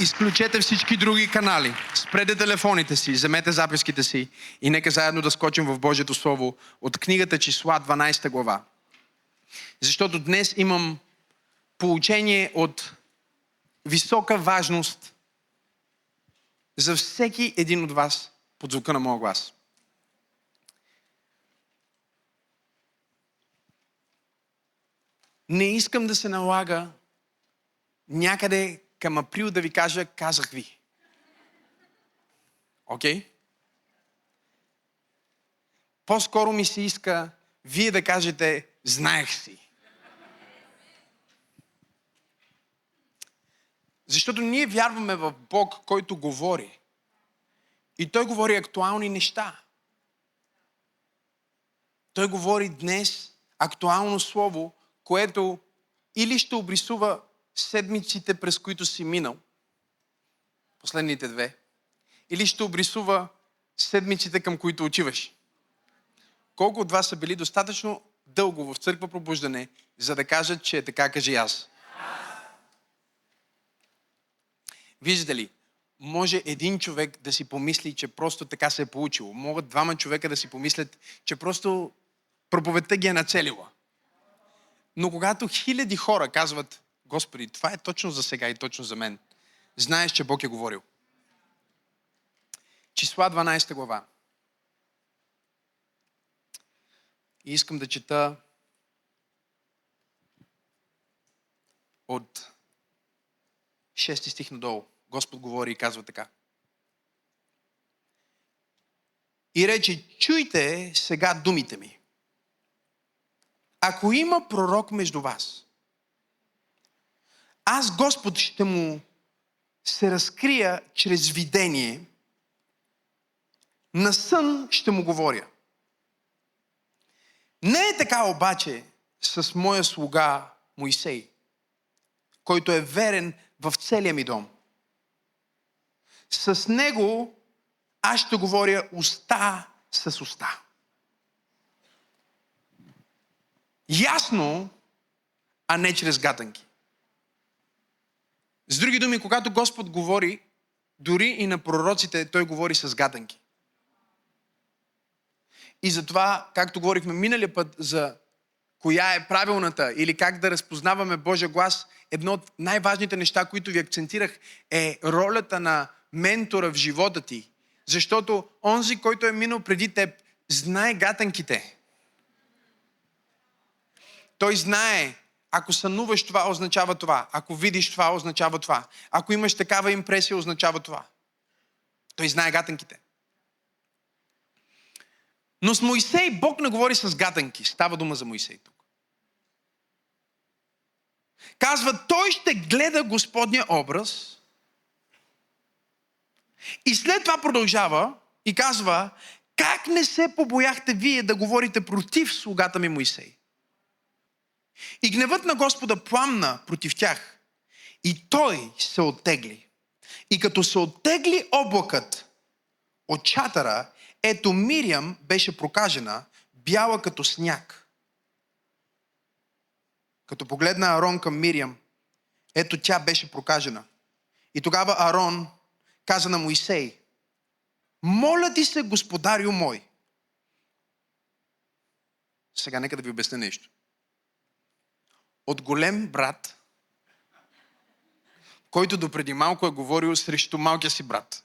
изключете всички други канали, спрете телефоните си, вземете записките си и нека заедно да скочим в Божието Слово от книгата Числа, 12 глава. Защото днес имам получение от висока важност за всеки един от вас под звука на моя глас. Не искам да се налага някъде към април да ви кажа, казах ви. Окей? Okay? По-скоро ми се иска вие да кажете, знаех си. Защото ние вярваме в Бог, който говори. И Той говори актуални неща. Той говори днес актуално слово, което или ще обрисува седмиците, през които си минал, последните две, или ще обрисува седмиците, към които отиваш. Колко от вас са били достатъчно дълго в църква пробуждане, за да кажат, че е така, кажи аз. Виждате ли, може един човек да си помисли, че просто така се е получило. Могат двама човека да си помислят, че просто проповедта ги е нацелила. Но когато хиляди хора казват, Господи, това е точно за сега и точно за мен, знаеш, че Бог е говорил. Числа 12 глава. И искам да чета от 6 стих надолу. Господ говори и казва така. И рече, чуйте сега думите ми. Ако има пророк между вас, аз Господ ще му се разкрия чрез видение, на сън ще му говоря. Не е така обаче с моя слуга Моисей, който е верен в целия ми дом. С него аз ще говоря уста с уста. Ясно, а не чрез гатанки. С други думи, когато Господ говори, дори и на пророците, Той говори с гатанки. И затова, както говорихме миналия път за коя е правилната или как да разпознаваме Божия глас, едно от най-важните неща, които ви акцентирах, е ролята на ментора в живота ти. Защото онзи, който е минал преди теб, знае гатанките. Той знае, ако сънуваш това, означава това. Ако видиш това, означава това. Ако имаш такава импресия, означава това. Той знае гатанките. Но с Моисей Бог не говори с гатанки. Става дума за Моисей тук. Казва, той ще гледа Господния образ и след това продължава и казва, как не се побояхте вие да говорите против слугата ми Моисей? И гневът на Господа пламна против тях. И той се оттегли. И като се оттегли облакът от чатъра, ето Мириам беше прокажена, бяла като сняг. Като погледна Арон към Мириам, ето тя беше прокажена. И тогава Арон каза на Моисей, моля ти се, господарю мой. Сега нека да ви обясня нещо от голем брат, който допреди малко е говорил срещу малкия си брат.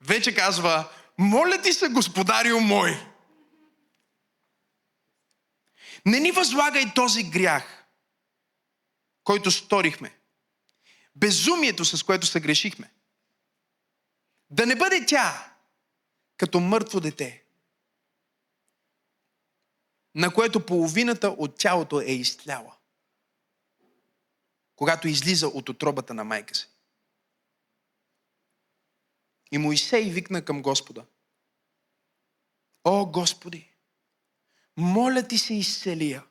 Вече казва, моля ти се, господарио мой, не ни възлагай този грях, който сторихме. Безумието, с което се грешихме. Да не бъде тя като мъртво дете, на което половината от тялото е изтляла, когато излиза от отробата на майка си. И Моисей викна към Господа. О, Господи, моля ти се изцелия.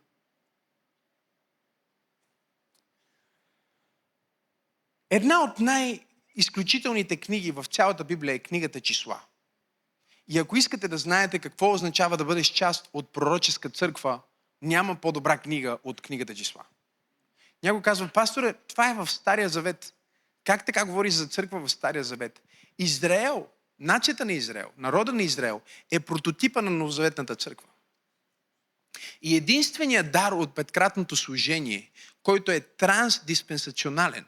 Една от най-изключителните книги в цялата Библия е книгата Числа. И ако искате да знаете какво означава да бъдеш част от пророческа църква, няма по-добра книга от книгата числа. Някой казва, пасторе, това е в Стария Завет. Как така говори за църква в Стария Завет? Израел, нацията на Израел, народа на Израел е прототипа на новозаветната църква. И единственият дар от петкратното служение, който е трансдиспенсационален,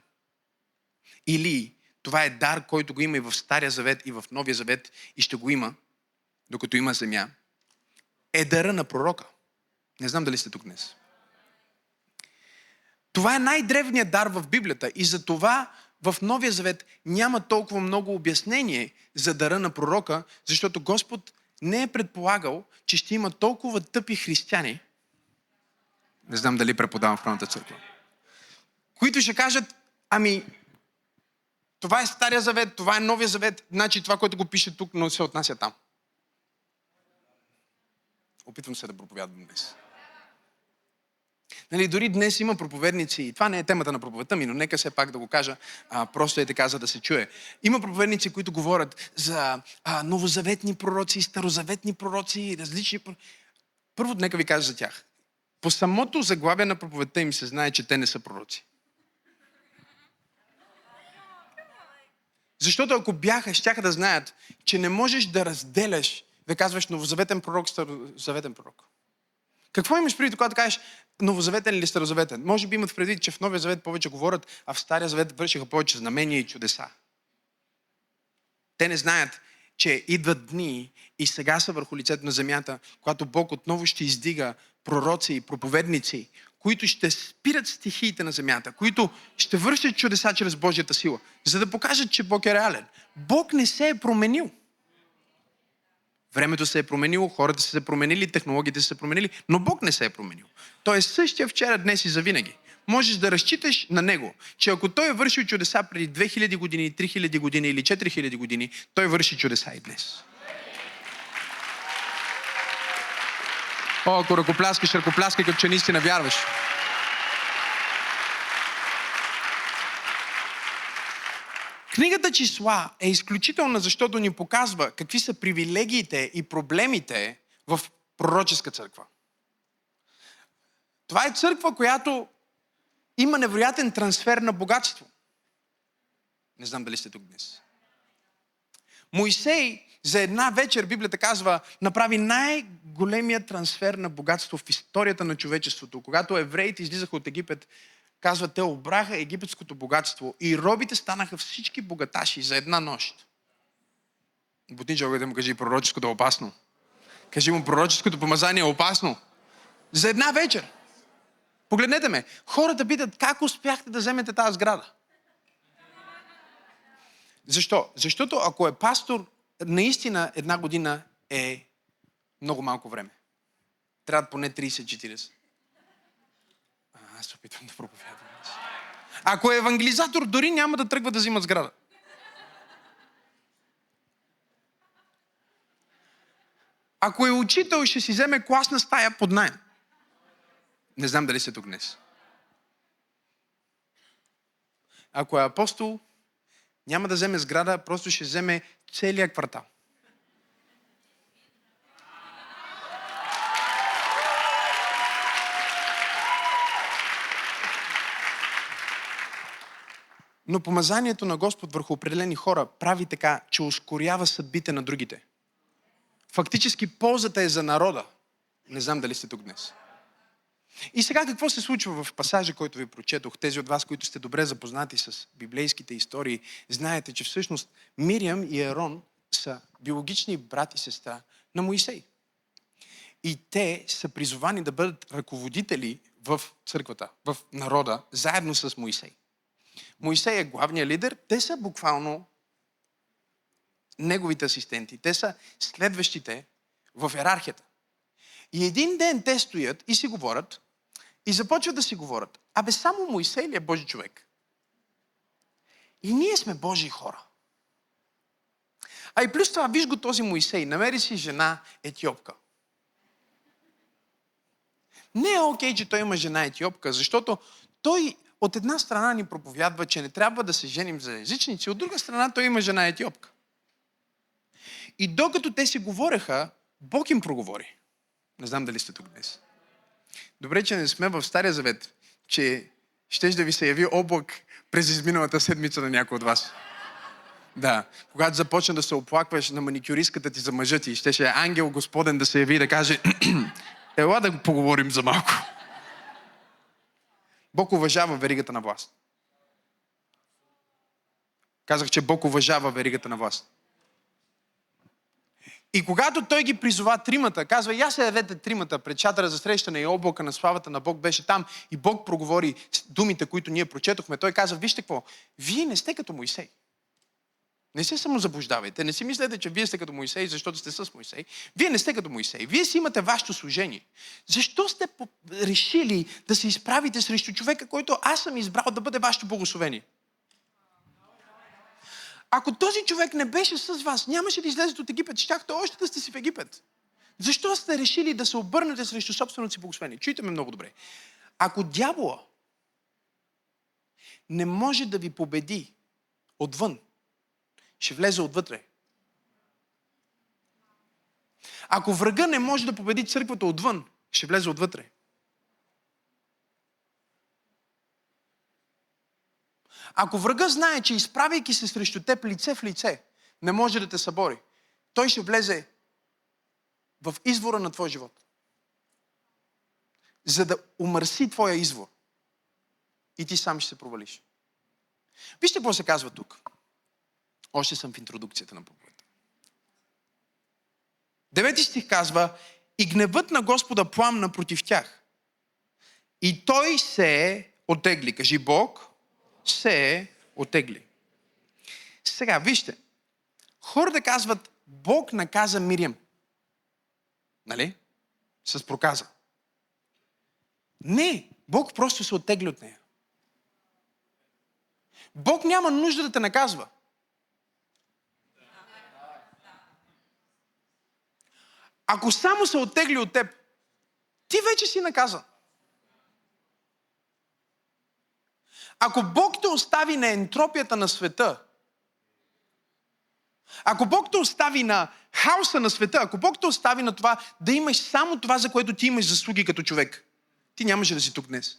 или това е дар, който го има и в Стария Завет, и в Новия Завет, и ще го има, докато има земя, е дара на пророка. Не знам дали сте тук днес. Това е най-древният дар в Библията и за това в Новия Завет няма толкова много обяснение за дара на пророка, защото Господ не е предполагал, че ще има толкова тъпи християни, не знам дали преподавам в Правната църква, които ще кажат, ами, това е Стария Завет, това е Новия Завет, значи това, което го пише тук, но се отнася там. Опитвам се да проповядвам днес. Нали, дори днес има проповедници, и това не е темата на проповедта ми, но нека все пак да го кажа, а, просто е така, за да се чуе. Има проповедници, които говорят за а, новозаветни пророци, старозаветни пророци, различни... Първо, нека ви кажа за тях. По самото заглавие на проповедта им се знае, че те не са пророци. Защото ако бяха, щяха да знаят, че не можеш да разделяш, да казваш новозаветен пророк, старозаветен пророк. Какво имаш преди, когато кажеш новозаветен или старозаветен? Може би имат предвид, че в Новия завет повече говорят, а в Стария завет вършиха повече знамения и чудеса. Те не знаят, че идват дни и сега са върху лицето на земята, когато Бог отново ще издига пророци и проповедници, които ще спират стихиите на земята, които ще вършат чудеса чрез Божията сила, за да покажат, че Бог е реален. Бог не се е променил. Времето се е променило, хората са се променили, технологиите са се променили, но Бог не се е променил. Той е същия вчера, днес и завинаги. Можеш да разчиташ на Него, че ако Той е вършил чудеса преди 2000 години, 3000 години или 4000 години, Той върши чудеса и днес. О, ако ръкопляскаш, ръкопляскай, като че наистина вярваш. Книгата числа е изключителна, защото ни показва какви са привилегиите и проблемите в пророческа църква. Това е църква, която има невероятен трансфер на богатство. Не знам дали сте тук днес. Моисей за една вечер, Библията казва, направи най-големия трансфер на богатство в историята на човечеството. Когато евреите излизаха от Египет, казва, те обраха египетското богатство и робите станаха всички богаташи за една нощ. Бутни да му кажи, пророческото е опасно. Кажи му, пророческото помазание е опасно. За една вечер. Погледнете ме. Хората питат, как успяхте да вземете тази сграда? Защо? Защото ако е пастор, наистина една година е много малко време. Трябва поне 30-40. Аз се опитвам да проповядвам. Ако е евангелизатор, дори няма да тръгва да взима сграда. Ако е учител, ще си вземе класна стая под найем. Не знам дали сте тук днес. Ако е апостол, няма да вземе сграда, просто ще вземе целият квартал. Но помазанието на Господ върху определени хора прави така, че ускорява съдбите на другите. Фактически ползата е за народа. Не знам дали сте тук днес. И сега какво се случва в пасажа, който ви прочетох? Тези от вас, които сте добре запознати с библейските истории, знаете, че всъщност Мириам и Ерон са биологични брат и сестра на Моисей. И те са призовани да бъдат ръководители в църквата, в народа, заедно с Моисей. Моисей е главният лидер, те са буквално неговите асистенти. Те са следващите в иерархията. И един ден те стоят и си говорят и започват да си говорят. Абе, само Моисей ли е Божи човек? И ние сме Божи хора. А и плюс това, виж го този Моисей, намери си жена етиопка. Не е окей, че той има жена етиопка, защото той от една страна ни проповядва, че не трябва да се женим за езичници, от друга страна той има жена етиопка. И докато те си говореха, Бог им проговори. Не знам дали сте тук днес. Добре, че не сме в Стария Завет, че щеш да ви се яви облак през изминалата седмица на някой от вас. Да, когато започна да се оплакваш на маникюристката ти за мъжа ти, щеше ангел Господен да се яви и да каже Ела да поговорим за малко. Бог уважава веригата на власт. Казах, че Бог уважава веригата на власт. И когато той ги призова тримата, казва, я се явете тримата пред чатъра за срещане и облака на славата на Бог беше там и Бог проговори думите, които ние прочетохме. Той каза, вижте какво, вие не сте като Моисей. Не се самозаблуждавайте, не си мислете, че вие сте като Моисей, защото сте с Моисей. Вие не сте като Моисей. Вие си имате вашето служение. Защо сте решили да се изправите срещу човека, който аз съм избрал да бъде вашето благословение? Ако този човек не беше с вас, нямаше да излезете от Египет, щяхте още да сте си в Египет. Защо сте решили да се обърнете срещу собственото си благословение? Чуйте ме много добре. Ако дявола не може да ви победи отвън, ще влезе отвътре. Ако врага не може да победи църквата отвън, ще влезе отвътре. Ако врага знае, че изправяйки се срещу теб лице в лице, не може да те събори, той ще влезе в извора на твой живот. За да умърси твоя извор. И ти сам ще се провалиш. Вижте какво се казва тук. Още съм в интродукцията на проповедта. Девети стих казва, и гневът на Господа пламна против тях. И той се отегли. Кажи Бог се отегли. Сега, вижте. Хората казват, Бог наказа Мириам. Нали? С проказа. Не, Бог просто се оттегли от нея. Бог няма нужда да те наказва. Ако само се оттегли от теб, ти вече си наказан. Ако Бог те остави на ентропията на света, ако Бог те остави на хаоса на света, ако Бог те остави на това да имаш само това, за което ти имаш заслуги като човек, ти нямаше да си тук днес.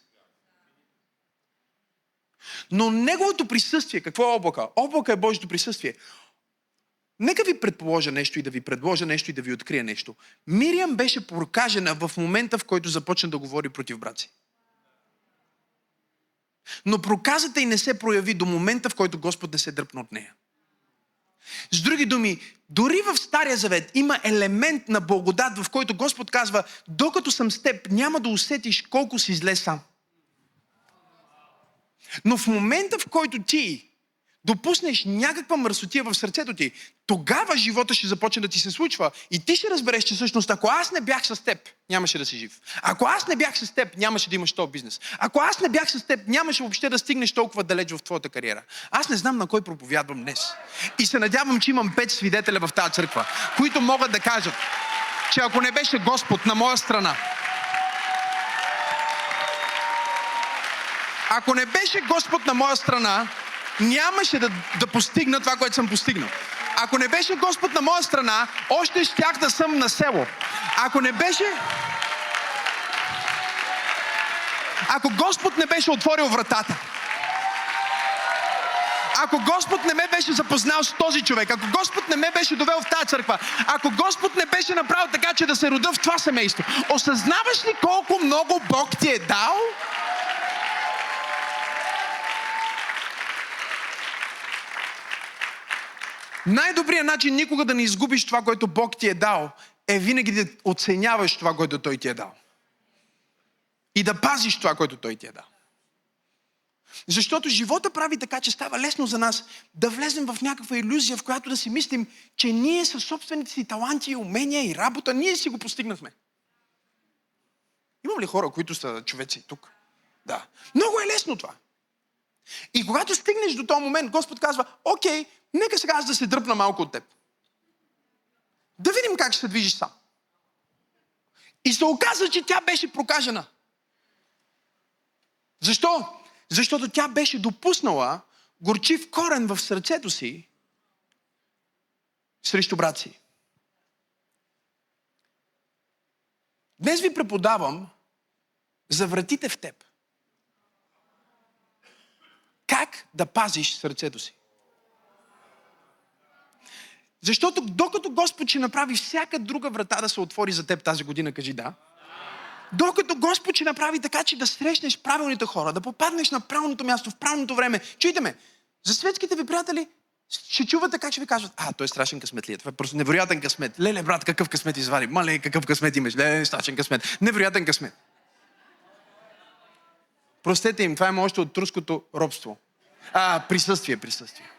Но Неговото присъствие, какво е облака? Облака е Божието присъствие. Нека ви предположа нещо и да ви предложа нещо и да ви открия нещо. Мириам беше прокажена в момента, в който започна да говори против брат си. Но проказата й не се прояви до момента, в който Господ не се дръпна от нея. С други думи, дори в Стария Завет има елемент на благодат, в който Господ казва, докато съм с теб, няма да усетиш колко си зле сам. Но в момента, в който ти допуснеш някаква мърсотия в сърцето ти, тогава живота ще започне да ти се случва и ти ще разбереш, че всъщност ако аз не бях с теб, нямаше да си жив. Ако аз не бях с теб, нямаше да имаш този бизнес. Ако аз не бях с теб, нямаше въобще да стигнеш толкова далеч в твоята кариера. Аз не знам на кой проповядвам днес. И се надявам, че имам пет свидетеля в тази църква, които могат да кажат, че ако не беше Господ на моя страна, ако не беше Господ на моя страна, нямаше да, да постигна това, което съм постигнал. Ако не беше Господ на моя страна, още щях да съм на село. Ако не беше... Ако Господ не беше отворил вратата, ако Господ не ме беше запознал с този човек, ако Господ не ме беше довел в тази църква, ако Господ не беше направил така, че да се рода в това семейство, осъзнаваш ли колко много Бог ти е дал? Най-добрият начин никога да не изгубиш това, което Бог ти е дал, е винаги да оценяваш това, което Той ти е дал. И да пазиш това, което Той ти е дал. Защото живота прави така, че става лесно за нас да влезем в някаква иллюзия, в която да си мислим, че ние със собствените си таланти, умения и работа, ние си го постигнахме. Имам ли хора, които са човеци тук? Да. Много е лесно това. И когато стигнеш до този момент, Господ казва, окей, нека сега аз да се дръпна малко от теб. Да видим как ще се движиш сам. И се оказа, че тя беше прокажена. Защо? Защото тя беше допуснала горчив корен в сърцето си срещу брат си. Днес ви преподавам за вратите в теб. Как да пазиш сърцето си. Защото докато Господ ще направи всяка друга врата да се отвори за теб тази година, кажи да. Докато Господ ще направи така, че да срещнеш правилните хора, да попаднеш на правилното място, в правилното време. Чуйте ме, за светските ви приятели ще чувате как ще ви кажат, а, той е страшен късмет ли е? Това е просто невероятен късмет. Леле, брат, какъв късмет извади? Мале, какъв късмет имаш? Леле, страшен късмет. Невероятен късмет. Простете им, това е още от турското робство. А, присъствие, присъствие.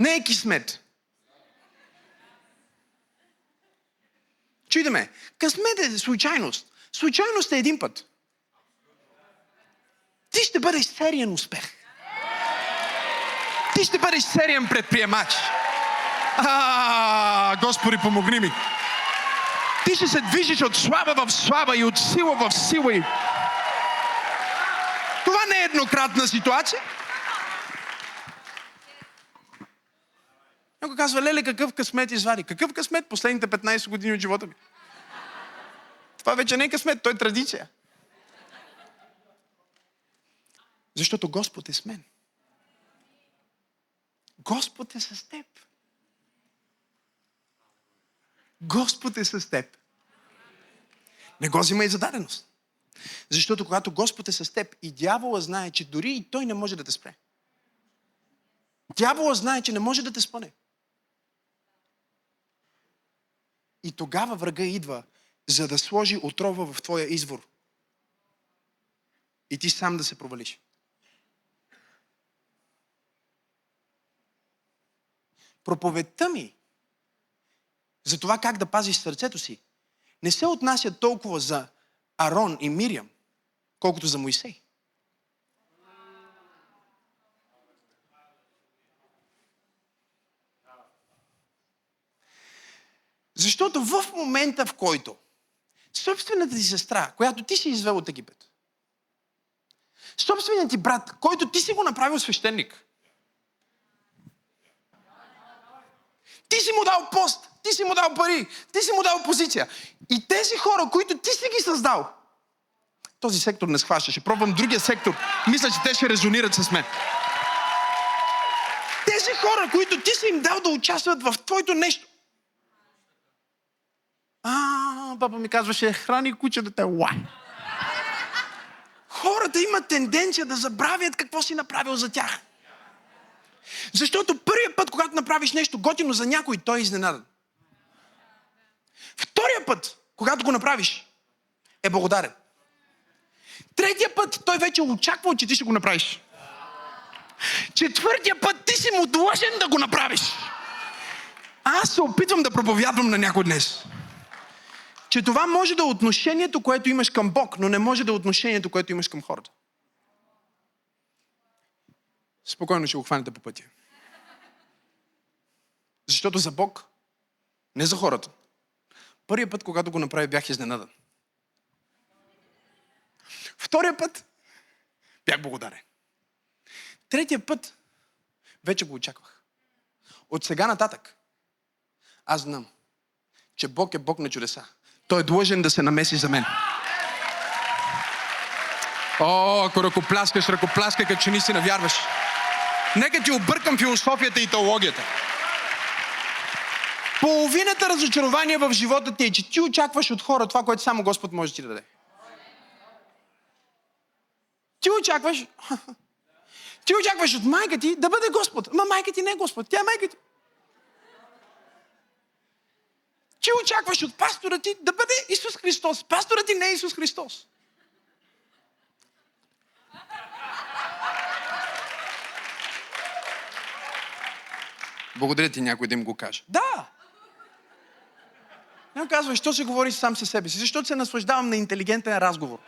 Не е кисмет. Чуйте ме, късмет е случайност. Случайност е един път. Ти ще бъдеш сериен успех. Ти ще бъдеш сериен предприемач. Господи, помогни ми. Ти ще се движиш от слаба в слаба и от сила в сила. И... Това не е еднократна ситуация. Някой казва, леле, какъв късмет извади? Какъв късмет последните 15 години от живота ми? Това вече не е късмет, той е традиция. Защото Господ е с мен. Господ е с теб. Господ е с теб. Не го взимай за даденост. Защото когато Господ е с теб и дявола знае, че дори и той не може да те спре. Дявола знае, че не може да те спъне. И тогава врага идва, за да сложи отрова в твоя извор. И ти сам да се провалиш. Проповедта ми за това как да пазиш сърцето си не се отнася толкова за Арон и Мириам, колкото за Моисей. Защото в момента, в който собствената ти сестра, която ти си извел от Египет, собственият ти брат, който ти си го направил свещеник, ти си му дал пост, ти си му дал пари, ти си му дал позиция. И тези хора, които ти си ги създал, този сектор не схваща. Ще пробвам другия сектор. Мисля, че те ще резонират с мен. Тези хора, които ти си им дал да участват в твоето нещо, а, папа ми казваше, храни кучетата. Уа! Хората имат тенденция да забравят какво си направил за тях. Защото първият път, когато направиш нещо готино за някой, той е изненадан. Втория път, когато го направиш, е благодарен. Третия път, той вече очаква, че ти ще го направиш. Четвъртия път, ти си му длъжен да го направиш. Аз се опитвам да проповядвам на някой днес че това може да е отношението, което имаш към Бог, но не може да е отношението, което имаш към хората. Спокойно ще го хванете по пътя. Защото за Бог, не за хората. Първият път, когато го направи, бях изненадан. Втория път, бях благодарен. Третия път, вече го очаквах. От сега нататък, аз знам, че Бог е Бог на чудеса. Той е длъжен да се намеси за мен. О, ако ръкопляскаш, ръкопляскай, като че наистина вярваш. Нека ти объркам философията и теологията. Половината разочарование в живота ти е, че ти очакваш от хора това, което само Господ може да ти даде. Ти очакваш... Ти очакваш от майка ти да бъде Господ. Ма майка ти не е Господ. Тя е майка ти. Ти очакваш от пастора ти да бъде Исус Христос. Пастора ти не е Исус Христос. Благодаря ти някой да им го каже. Да! Не казва, що се говори сам със себе си? Защото се наслаждавам на интелигентен разговор.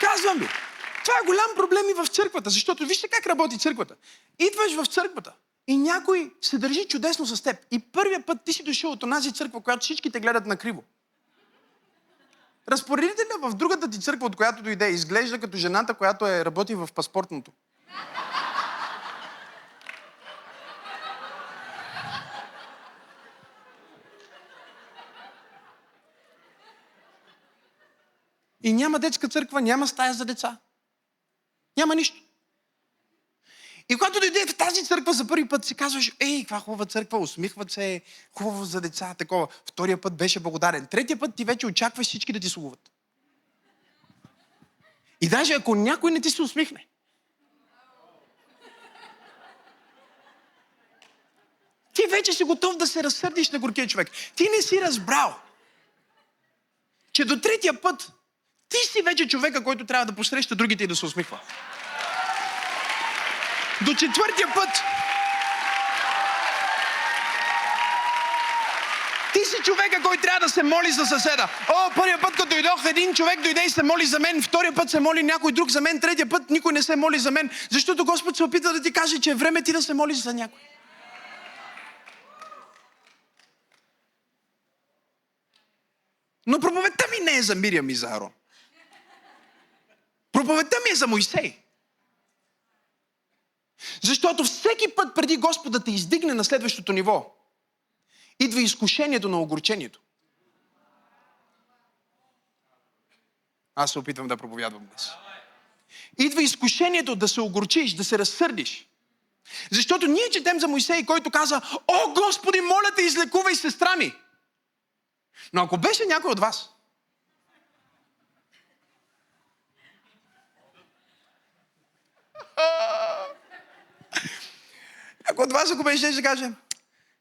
Казвам ви, това е голям проблем и в църквата, защото вижте как работи църквата. Идваш в църквата и някой се държи чудесно с теб. И първия път ти си дошъл от онази църква, която всички те гледат на криво. Разпоредителя в другата ти църква, от която дойде, изглежда като жената, която е работи в паспортното. И няма детска църква, няма стая за деца. Няма нищо. И когато дойде в тази църква за първи път, си казваш, ей, каква хубава църква, усмихват се, хубаво за деца, такова. Втория път беше благодарен. Третия път ти вече очакваш всички да ти слугуват. И даже ако някой не ти се усмихне, ти вече си готов да се разсърдиш на горкия човек. Ти не си разбрал, че до третия път ти си вече човека, който трябва да посреща другите и да се усмихва. До четвъртия път Ти си човека, който трябва да се моли за съседа. О, първия път, като дойдох, един човек дойде и се моли за мен, втория път се моли някой друг за мен, третия път никой не се моли за мен, защото Господ се опита да ти каже, че е време ти да се молиш за някой. Но проповедта ми не е за Мириам и за Арон. Проповедта ми е за Моисей. Защото всеки път преди Господа да те издигне на следващото ниво, идва изкушението на огорчението. Аз се опитвам да проповядвам днес. Идва изкушението да се огорчиш, да се разсърдиш. Защото ние четем за Моисей, който каза, О, Господи, моля те, излекувай сестра ми. Но ако беше някой от вас, Ако от вас, ако беше, ще каже,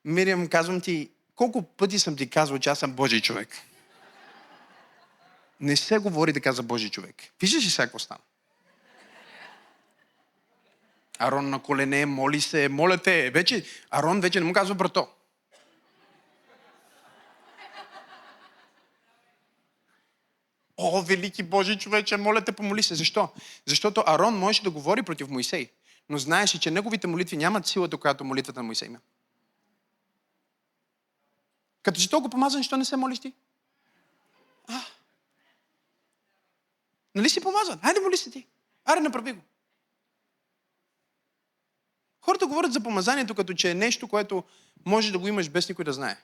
Мириам, казвам ти, колко пъти съм ти казвал, че аз съм Божий човек. Не се говори така за Божий човек. Виждаш ли сега какво стана? Арон на колене, моли се, моля те. Вече, Арон вече не му казва брато. О, велики Божи човече, моля те, помоли се. Защо? Защото Арон можеше да говори против Моисей но знаеше, че неговите молитви нямат силата, която молитвата на Моисей има. Като си толкова помазан, що не се молиш ти? А. Нали си помазан? Хайде моли се ти. Аре, направи го. Хората говорят за помазанието, като че е нещо, което може да го имаш без никой да знае.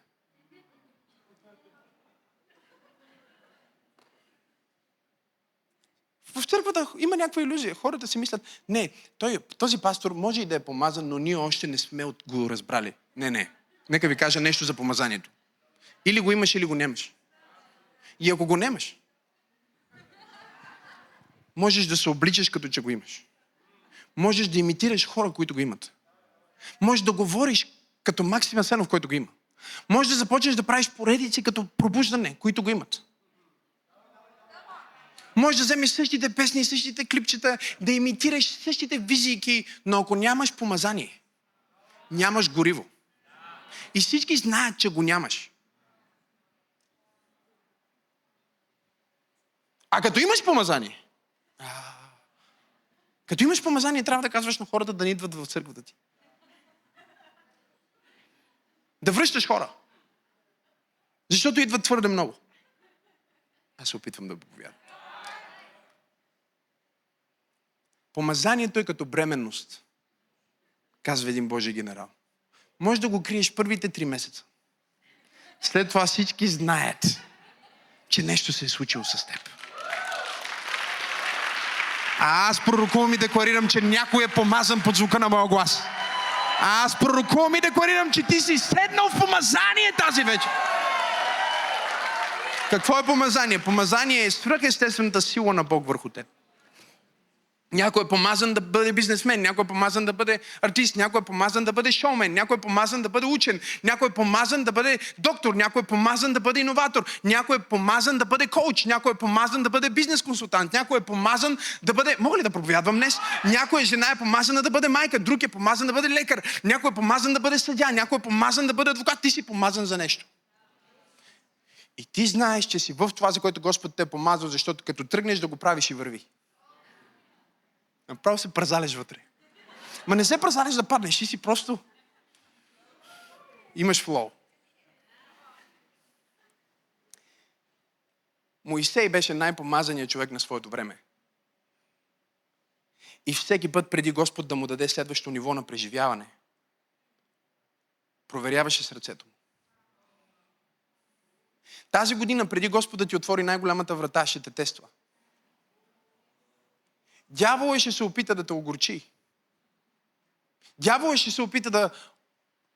В църквата има някаква иллюзия. Хората си мислят, не, той, този пастор може и да е помазан, но ние още не сме го разбрали. Не, не. Нека ви кажа нещо за помазанието. Или го имаш, или го нямаш. И ако го нямаш, можеш да се обличаш като че го имаш. Можеш да имитираш хора, които го имат. Можеш да говориш като Максим Асенов, който го има. Можеш да започнеш да правиш поредици като пробуждане, които го имат. Може да вземеш същите песни, същите клипчета, да имитираш същите визийки, но ако нямаш помазание, нямаш гориво. И всички знаят, че го нямаш. А като имаш помазание, като имаш помазание, трябва да казваш на хората да не идват в църквата ти. Да връщаш хора. Защото идват твърде много. Аз се опитвам да проповядам. Помазанието е като бременност, казва един Божий генерал. Може да го криеш първите три месеца. След това всички знаят, че нещо се е случило с теб. А аз пророкувам и декларирам, че някой е помазан под звука на моя глас. А аз пророкувам и декларирам, че ти си седнал в помазание тази вечер. Какво е помазание? Помазание е свръхестествената сила на Бог върху теб. Някой е помазан да бъде бизнесмен, някой е помазан да бъде артист, някой е помазан да бъде шоумен, някой е помазан да бъде учен, някой е помазан да бъде доктор, някой е помазан да бъде иноватор, някой е помазан да бъде коуч, някой е помазан да бъде бизнес консултант, някой е помазан да бъде... Мога ли да проповядвам днес? Някоя жена е помазана да бъде майка, друг е помазан да бъде лекар, някой е помазан да бъде съдя, някой е помазан да бъде адвокат, ти си помазан за нещо. И ти знаеш, че си в това, за което Господ те е помазал, защото като тръгнеш да го правиш и върви. Направо се празалиш вътре. Ма не се празалиш да паднеш, ти си просто имаш флоу. Моисей беше най-помазаният човек на своето време. И всеки път преди Господ да му даде следващо ниво на преживяване, проверяваше сърцето му. Тази година преди Господ да ти отвори най-голямата врата, ще те тества. Дявол ще се опита да те огорчи. Дявол ще се опита да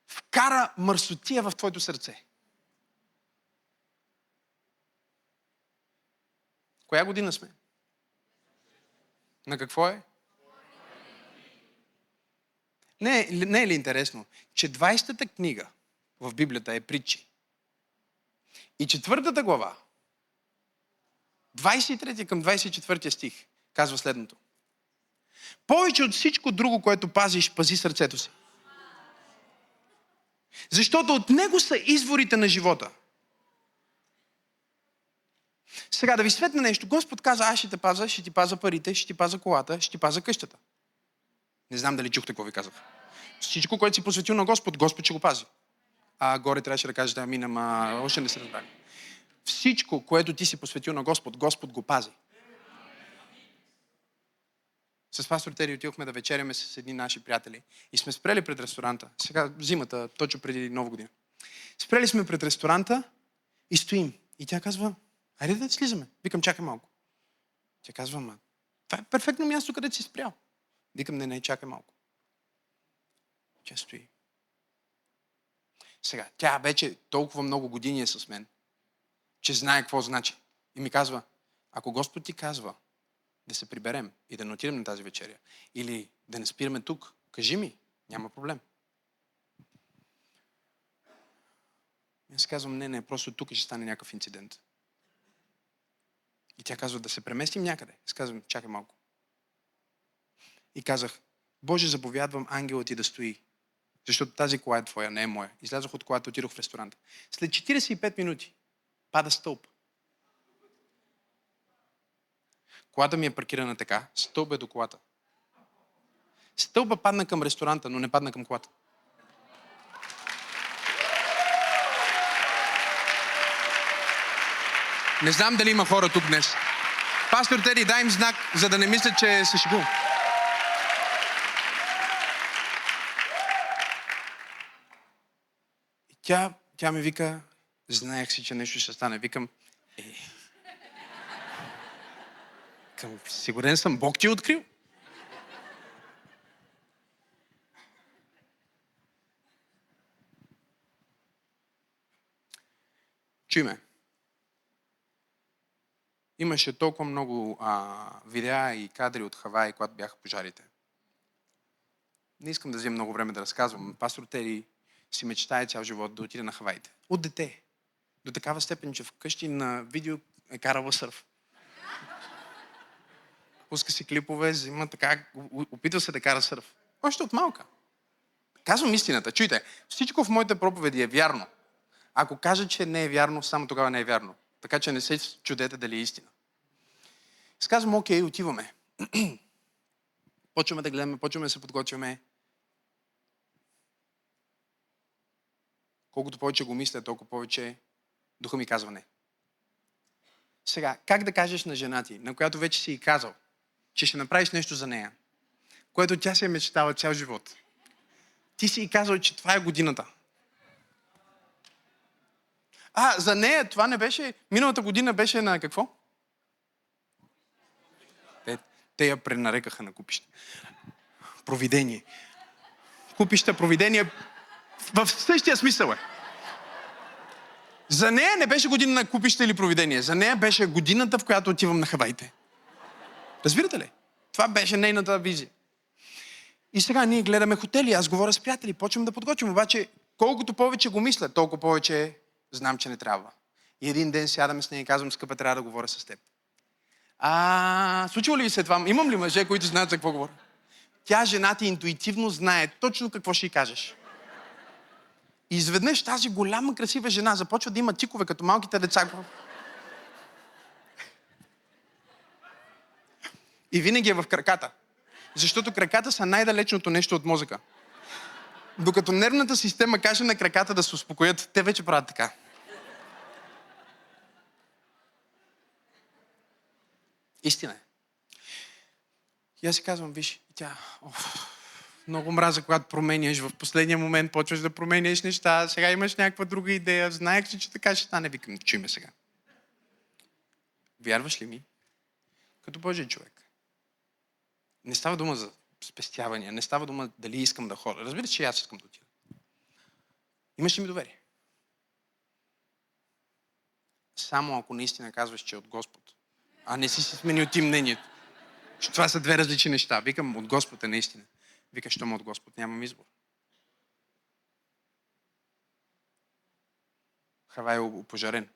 вкара мърсотия в твоето сърце. Коя година сме? На какво е? Не, не е ли интересно, че 20-та книга в Библията е притчи. И четвъртата глава, 23 към 24 стих, казва следното. Повече от всичко друго, което пазиш, пази сърцето си. Защото от него са изворите на живота. Сега да ви светна нещо. Господ каза, аз ще те паза, ще ти паза парите, ще ти паза колата, ще ти паза къщата. Не знам дали чухте какво ви казах. Всичко, което си посветил на Господ, Господ ще го пази. А горе трябваше да кажете, ами, ама още не се разбрали. Всичко, което ти си посветил на Господ, Господ го пази. С пастор Тери отидохме да вечеряме с едни наши приятели и сме спрели пред ресторанта. Сега зимата, точно преди нова година. Спрели сме пред ресторанта и стоим. И тя казва, айде да слизаме. Викам, чакай малко. Тя казва, ма, това е перфектно място, където си спрял. Викам, не, не, чакай малко. Тя стои. Сега, тя вече толкова много години е с мен, че знае какво значи. И ми казва, ако Господ ти казва да се приберем и да не отидем на тази вечеря, или да не спираме тук, кажи ми, няма проблем. Аз казвам, не, не, просто тук ще стане някакъв инцидент. И тя казва, да се преместим някъде. Аз казвам, чакай малко. И казах, Боже, заповядвам ангелът ти да стои защото тази кола е твоя, не е моя. Излязох от колата, отидох в ресторанта. След 45 минути пада стълб. Колата ми е паркирана така. Стълб е до колата. Стълба падна към ресторанта, но не падна към колата. Не знам дали има хора тук днес. Пастор Тери, дай им знак, за да не мислят, че се шегувам. Тя, тя ми вика, знаех си, че нещо ще стане. Викам, е, към, сигурен съм, Бог ти е открил. Чуй ме. Имаше толкова много а, видеа и кадри от Хавай, когато бяха пожарите. Не искам да вземам много време да разказвам. Пастор Тери си мечтае цял живот да отиде на Хаваите. От дете. До такава степен, че вкъщи на видео е карала сърф. Пуска си клипове, взима така, опитва се да кара сърф. Още от малка. Казвам истината. Чуйте, всичко в моите проповеди е вярно. Ако кажа, че не е вярно, само тогава не е вярно. Така че не се чудете дали е истина. Сказвам, окей, отиваме. почваме да гледаме, почваме да се подготвяме. Колкото повече го мисля, толкова повече духа ми казва не. Сега, как да кажеш на жена ти, на която вече си и казал, че ще направиш нещо за нея, което тя се е мечтала цял живот. Ти си и казал, че това е годината. А, за нея това не беше, миналата година беше на какво? Те, те я пренарекаха на купище. Провидение. Купища, провидение в същия смисъл е. За нея не беше година на купище или провидение. За нея беше годината, в която отивам на Хавайте. Разбирате ли? Това беше нейната визия. И сега ние гледаме хотели, аз говоря с приятели, почвам да подготвим. Обаче, колкото повече го мисля, толкова повече знам, че не трябва. И един ден сядаме с нея и казвам, скъпа, трябва да говоря с теб. А, случило ли ви се това? Имам ли мъже, които знаят за какво говоря? Тя, жена ти, интуитивно знае точно какво ще й кажеш. И изведнъж тази голяма, красива жена започва да има тикове, като малките деца. И винаги е в краката. Защото краката са най-далечното нещо от мозъка. Докато нервната система каже на краката да се успокоят, те вече правят така. Истина е. И аз си казвам, виж, тя, оф, много мраза, когато променяш. В последния момент почваш да променяш неща. Сега имаш някаква друга идея. Знаех, че, че така ще стане. Викам, чуй ме сега. Вярваш ли ми? Като Божий човек. Не става дума за спестявания. Не става дума дали искам да ходя. Разбира се, че аз искам да отида. Имаш ли ми доверие? Само ако наистина казваш, че е от Господ. А не си си сменил ти мнението. Че това са две различни неща. Викам, от Господ е наистина. Вика, що му от Господ, нямам избор. Хавай е опожарен.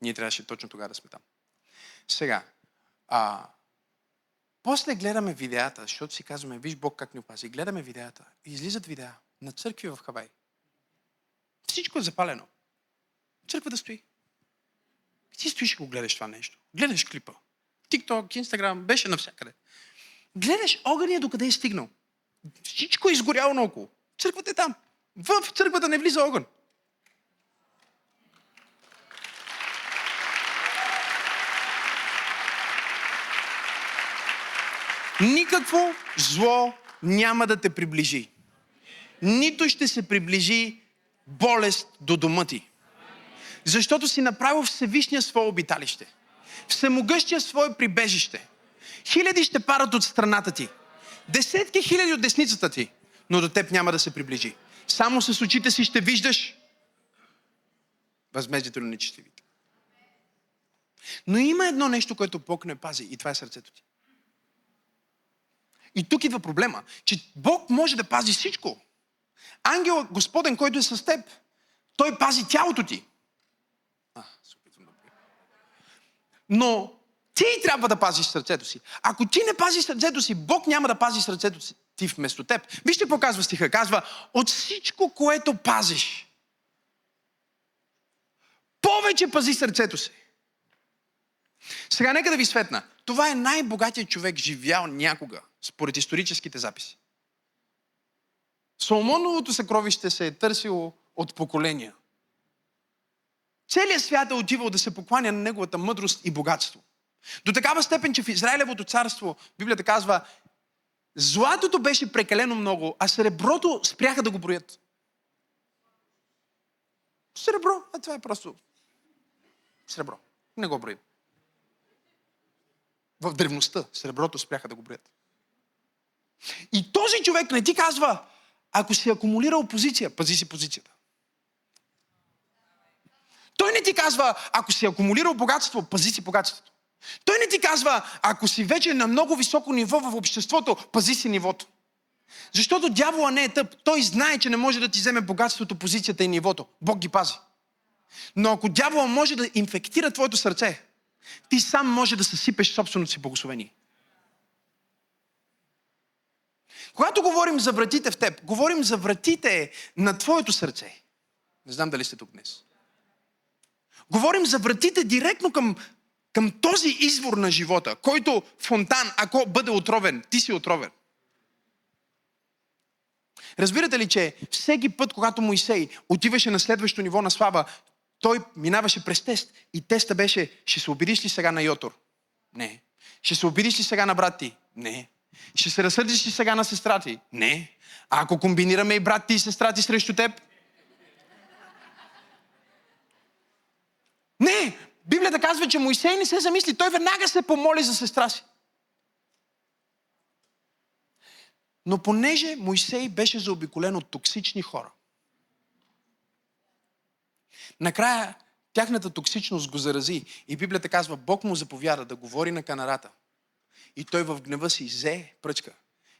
Ние трябваше точно тогава да сме там. Сега, а, после гледаме видеята, защото си казваме, виж Бог как ни опази. Гледаме видеята. И излизат видеа на църкви в Хавай. Всичко е запалено. Църква да стои. Ти стоиш и го гледаш това нещо. Гледаш клипа. Тикток, Инстаграм, беше навсякъде. Гледаш огъня докъде е стигнал. Всичко е изгоряло наоколо. Църквата е там. В църквата не влиза огън. Никакво зло няма да те приближи. Нито ще се приближи болест до дома ти. Защото си направил Всевишния свое обиталище. Всемогъщия свое прибежище. Хиляди ще парат от страната ти. Десетки хиляди от десницата ти. Но до теб няма да се приближи. Само с очите си ще виждаш възмездието на нечестивите. Но има едно нещо, което Бог не пази и това е сърцето ти. И тук идва проблема, че Бог може да пази всичко. Ангел Господен, който е с теб, той пази тялото ти. А, се Но ти трябва да пазиш сърцето си. Ако ти не пазиш сърцето си, Бог няма да пази сърцето си ти вместо теб. Вижте какво казва стиха. Казва, от всичко, което пазиш, повече пази сърцето си. Сега нека да ви светна. Това е най-богатият човек живял някога, според историческите записи. Соломоновото съкровище се е търсило от поколения. Целият свят е отивал да се покланя на неговата мъдрост и богатство. До такава степен, че в Израилевото царство, Библията казва, златото беше прекалено много, а среброто спряха да го броят. Сребро, а това е просто сребро. Не го броим. В древността среброто спряха да го броят. И този човек не ти казва, ако си акумулирал позиция, пази си позицията. Той не ти казва, ако си акумулирал богатство, пази си богатството. Той не ти казва, ако си вече на много високо ниво в обществото, пази си нивото. Защото дявола не е тъп. Той знае, че не може да ти вземе богатството, позицията и нивото. Бог ги пази. Но ако дявола може да инфектира твоето сърце, ти сам може да съсипеш собственото си благословение. Когато говорим за вратите в теб, говорим за вратите на твоето сърце. Не знам дали сте тук днес. Говорим за вратите директно към, към този извор на живота, който фонтан, ако бъде отровен, ти си отровен. Разбирате ли, че всеки път, когато Моисей отиваше на следващото ниво на слава, той минаваше през тест и теста беше, ще се обидиш ли сега на Йотор? Не. Ще се обидиш ли сега на брат ти? Не. Ще се разсърдиш ли сега на сестра ти? Не. А ако комбинираме и брат ти и сестра ти срещу теб? Не! Библията казва, че Моисей не се замисли. Той веднага се помоли за сестра си. Но понеже Моисей беше заобиколен от токсични хора, накрая тяхната токсичност го зарази. И Библията казва, Бог му заповяда да говори на канарата. И той в гнева си взе пръчка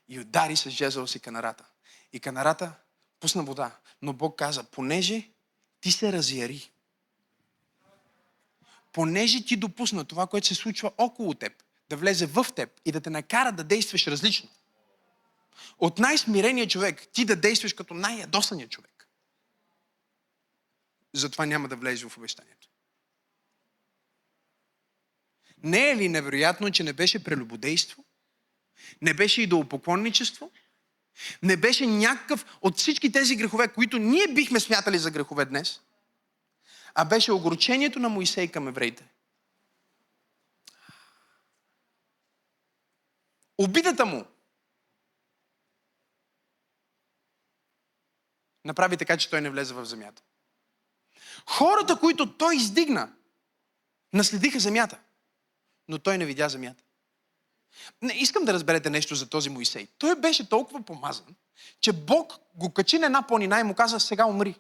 и удари с жезъл си канарата. И канарата пусна вода. Но Бог каза, понеже ти се разяри, понеже ти допусна това, което се случва около теб, да влезе в теб и да те накара да действаш различно. От най-смирения човек ти да действаш като най-ядосания човек. Затова няма да влезеш в обещанието. Не е ли невероятно, че не беше прелюбодейство? Не беше идолопоклонничество? Не беше някакъв от всички тези грехове, които ние бихме смятали за грехове днес? а беше огорчението на Моисей към евреите. обидата му направи така, че той не влезе в земята. Хората, които той издигна, наследиха земята, но той не видя земята. Не, искам да разберете нещо за този Моисей. Той беше толкова помазан, че Бог го качи на една планина и му каза, сега умри.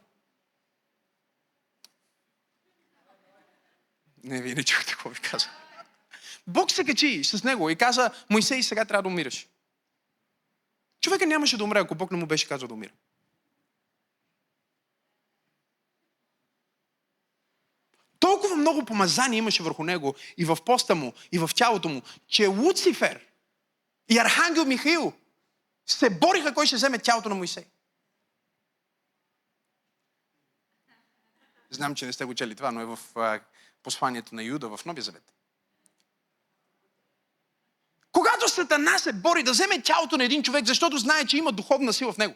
Не, вие не чухте какво ви каза. Бог се качи с него и каза, Моисей, сега трябва да умираш. Човека нямаше да умре, ако Бог не му беше казал да умира. Толкова много помазание имаше върху него и в поста му, и в тялото му, че Луцифер и Архангел Михаил се бориха кой ще вземе тялото на Моисей. Знам, че не сте го чели това, но е в посланието на Юда в Новия Завет. Когато Сатана се бори да вземе тялото на един човек, защото знае, че има духовна сила в него.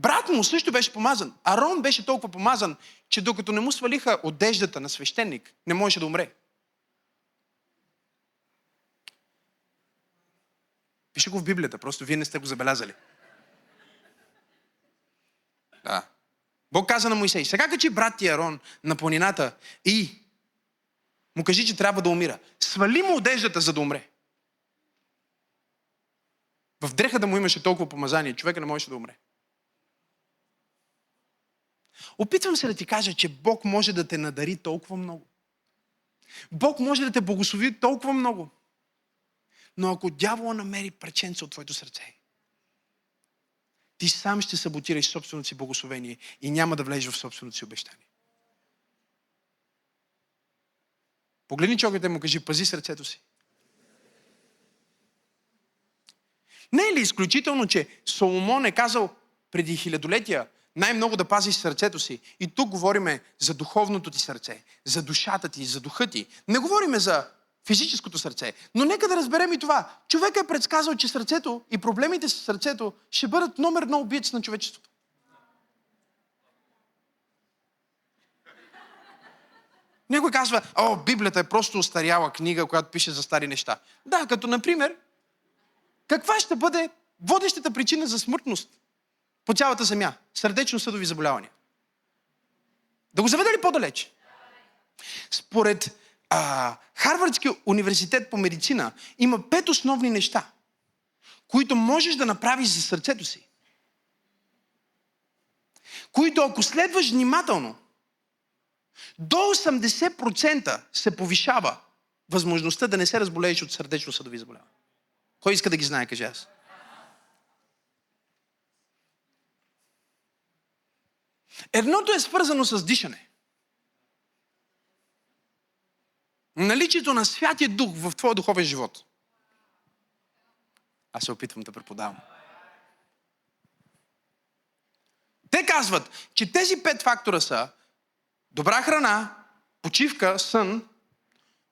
Брат му също беше помазан. Арон беше толкова помазан, че докато не му свалиха одеждата на свещеник, не можеше да умре. Пише го в Библията, просто вие не сте го забелязали. Да. Бог каза на Моисей, сега качи брат ти Арон на планината и му кажи, че трябва да умира. Свали му одеждата, за да умре. В дреха да му имаше толкова помазание, човека не можеше да умре. Опитвам се да ти кажа, че Бог може да те надари толкова много. Бог може да те благослови толкова много. Но ако дявола намери преченца от твоето сърце, ти сам ще саботираш собственото си благословение и няма да влезеш в собственото си обещание. Погледни човекът и му кажи, пази сърцето си. Не е ли изключително, че Соломон е казал преди хилядолетия, най-много да пазиш сърцето си. И тук говориме за духовното ти сърце, за душата ти, за духа ти. Не говориме за физическото сърце. Но нека да разберем и това. Човек е предсказал, че сърцето и проблемите с сърцето ще бъдат номер едно убиец на човечеството. Някой казва, о, Библията е просто устаряла книга, която пише за стари неща. Да, като например, каква ще бъде водещата причина за смъртност по цялата земя. Сърдечно-съдови заболявания. Да го заведа ли по-далеч? Според а, Харвардския университет по медицина има пет основни неща, които можеш да направиш за сърцето си. Които ако следваш внимателно, до 80% се повишава възможността да не се разболееш от сърдечно-съдови заболявания. Кой иска да ги знае, каже аз. Едното е свързано с дишане. Наличието на Святия Дух в твоя духовен живот. Аз се опитвам да преподавам. Те казват, че тези пет фактора са добра храна, почивка, сън,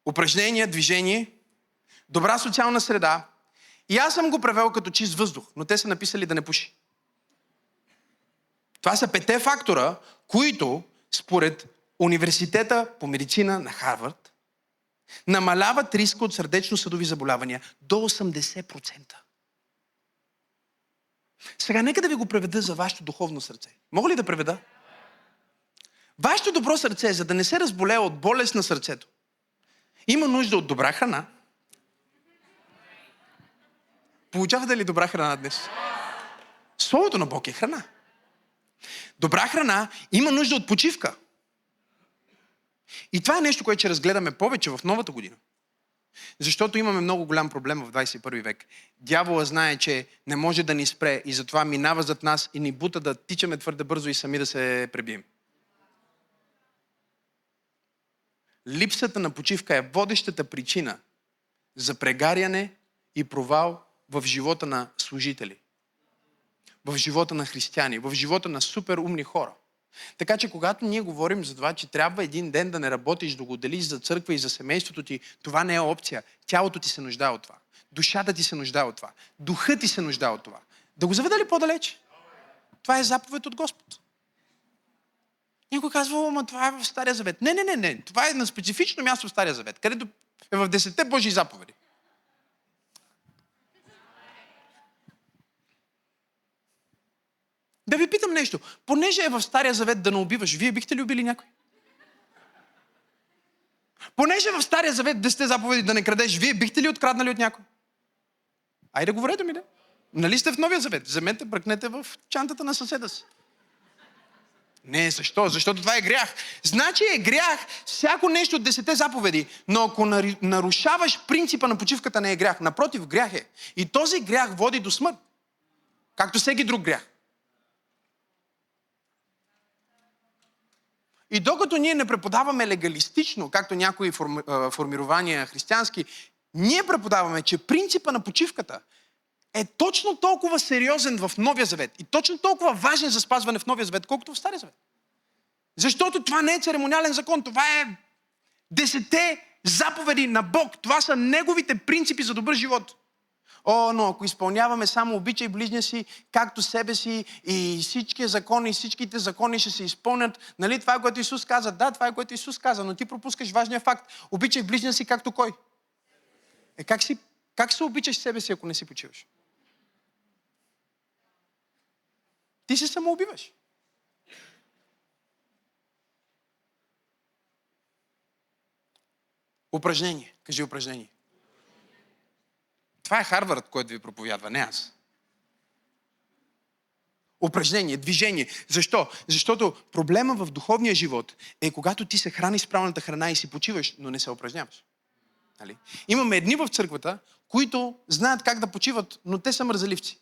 упражнение, движение, добра социална среда. И аз съм го превел като чист въздух, но те са написали да не пуши. Това са пете фактора, които според Университета по медицина на Харвард намаляват риска от сърдечно-съдови заболявания до 80%. Сега нека да ви го преведа за вашето духовно сърце. Мога ли да преведа? Вашето добро сърце, за да не се разболее от болест на сърцето, има нужда от добра храна. Получавате ли добра храна днес? Словото на Бог е храна. Добра храна има нужда от почивка. И това е нещо, което ще разгледаме повече в новата година. Защото имаме много голям проблем в 21 век. Дявола знае, че не може да ни спре и затова минава зад нас и ни бута да тичаме твърде бързо и сами да се пребием. Липсата на почивка е водещата причина за прегаряне и провал в живота на служители в живота на християни, в живота на супер умни хора. Така че когато ние говорим за това, че трябва един ден да не работиш, да го делиш за църква и за семейството ти, това не е опция. Тялото ти се нуждае от това. Душата ти се нуждае от това. Духът ти се нуждае от това. Да го заведа ли по-далеч? Това е заповед от Господ. Някой казва, ама това е в Стария завет. Не, не, не, не. Това е на специфично място в Стария завет, където е в десетте Божии заповеди. Да ви питам нещо. Понеже е в Стария завет да не убиваш, вие бихте ли убили някой? Понеже в Стария завет десете заповеди да не крадеш, вие бихте ли откраднали от някой? Айде говорете ми, да. Нали сте в Новия завет? Вземете, бръкнете в чантата на съседа си. Не, защо? Защото това е грях. Значи е грях всяко нещо от десете заповеди, но ако нарушаваш принципа на почивката не е грях. Напротив, грях е. И този грях води до смърт. Както всеки друг грях. И докато ние не преподаваме легалистично, както някои формирования християнски, ние преподаваме, че принципа на почивката е точно толкова сериозен в Новия Завет и точно толкова важен за спазване в Новия Завет, колкото в Стария Завет. Защото това не е церемониален закон, това е десете заповеди на Бог. Това са Неговите принципи за добър живот. О, но ако изпълняваме само обичай ближния си, както себе си и всички закони, и всичките закони ще се изпълнят, нали това е което Исус каза? Да, това е което Исус каза, но ти пропускаш важния факт. Обичай ближния си както кой? Е, как, си, как се обичаш себе си, ако не си почиваш? Ти се самоубиваш. Упражнение. Кажи упражнение. Това е Харвард, който ви проповядва, не аз. Упражнение, движение. Защо? Защото проблема в духовния живот е когато ти се храниш с правилната храна и си почиваш, но не се упражняваш. Нали? Имаме едни в църквата, които знаят как да почиват, но те са мързаливци.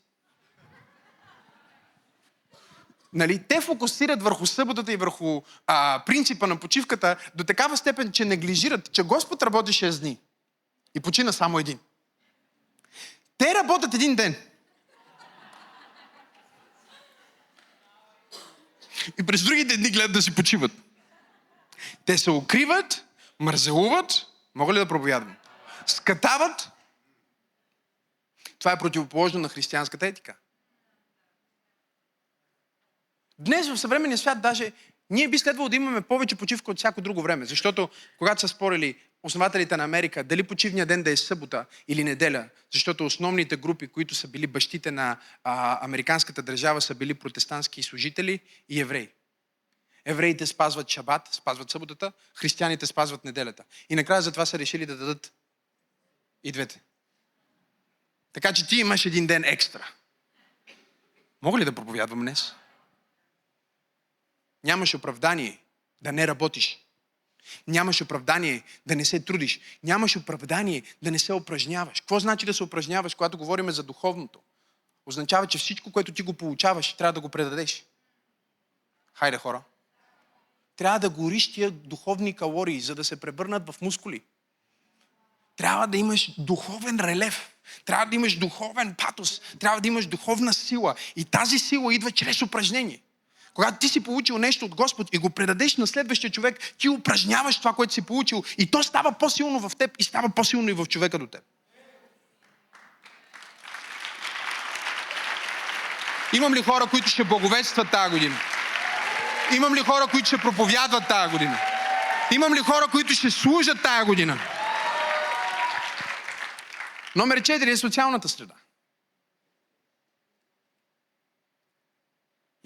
Нали, те фокусират върху съботата и върху а, принципа на почивката до такава степен, че неглижират, че Господ работи 6 дни и почина само един. Те работят един ден. И през другите дни гледат да си почиват. Те се укриват, мързелуват, мога ли да проповядвам? Скатават. Това е противоположно на християнската етика. Днес в съвременния свят даже ние би следвало да имаме повече почивка от всяко друго време. Защото когато са спорили основателите на Америка дали почивния ден да е събота или неделя, защото основните групи, които са били бащите на а, американската държава, са били протестантски служители и евреи. Евреите спазват шабат, спазват съботата, християните спазват неделята. И накрая затова са решили да дадат и двете. Така че ти имаш един ден екстра. Мога ли да проповядвам днес? Нямаш оправдание да не работиш. Нямаш оправдание да не се трудиш. Нямаш оправдание да не се упражняваш. Какво значи да се упражняваш, когато говорим за духовното? Означава, че всичко, което ти го получаваш, трябва да го предадеш. Хайде, хора. Трябва да гориш тия духовни калории, за да се превърнат в мускули. Трябва да имаш духовен релев. Трябва да имаш духовен патос. Трябва да имаш духовна сила. И тази сила идва чрез упражнение. Когато ти си получил нещо от Господ и го предадеш на следващия човек, ти упражняваш това, което си получил и то става по-силно в теб и става по-силно и в човека до теб. Имам ли хора, които ще благоведстват тази година? Имам ли хора, които ще проповядват тази година? Имам ли хора, които ще служат тази година? Номер 4 е социалната среда.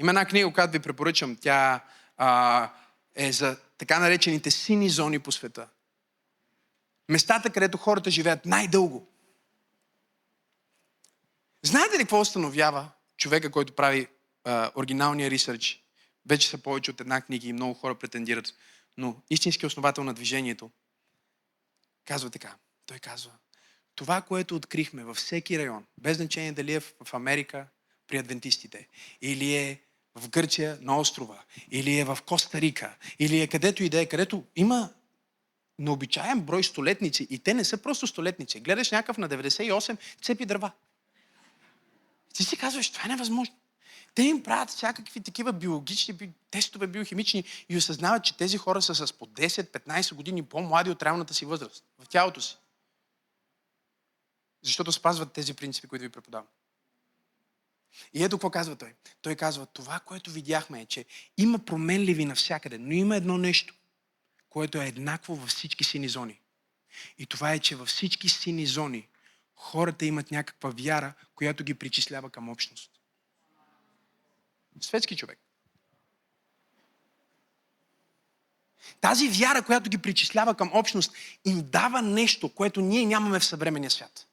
Има една книга, която ви препоръчам. Тя а, е за така наречените сини зони по света. Местата, където хората живеят най-дълго. Знаете ли какво установява човека, който прави а, оригиналния ресърч? Вече са повече от една книга и много хора претендират. Но истински основател на движението казва така. Той казва, това, което открихме във всеки район, без значение дали е в Америка при адвентистите, или е в Гърция на острова, или е в Коста Рика, или е където и да е, където има необичаен брой столетници и те не са просто столетници. Гледаш някакъв на 98, цепи дърва. Ти си казваш, това е невъзможно. Те им правят всякакви такива биологични тестове, биохимични и осъзнават, че тези хора са с по 10-15 години по-млади от реалната си възраст в тялото си. Защото спазват тези принципи, които ви преподавам. И ето какво казва той. Той казва, това, което видяхме е, че има променливи навсякъде, но има едно нещо, което е еднакво във всички сини зони. И това е, че във всички сини зони хората имат някаква вяра, която ги причислява към общност. Светски човек. Тази вяра, която ги причислява към общност, им дава нещо, което ние нямаме в съвременния свят.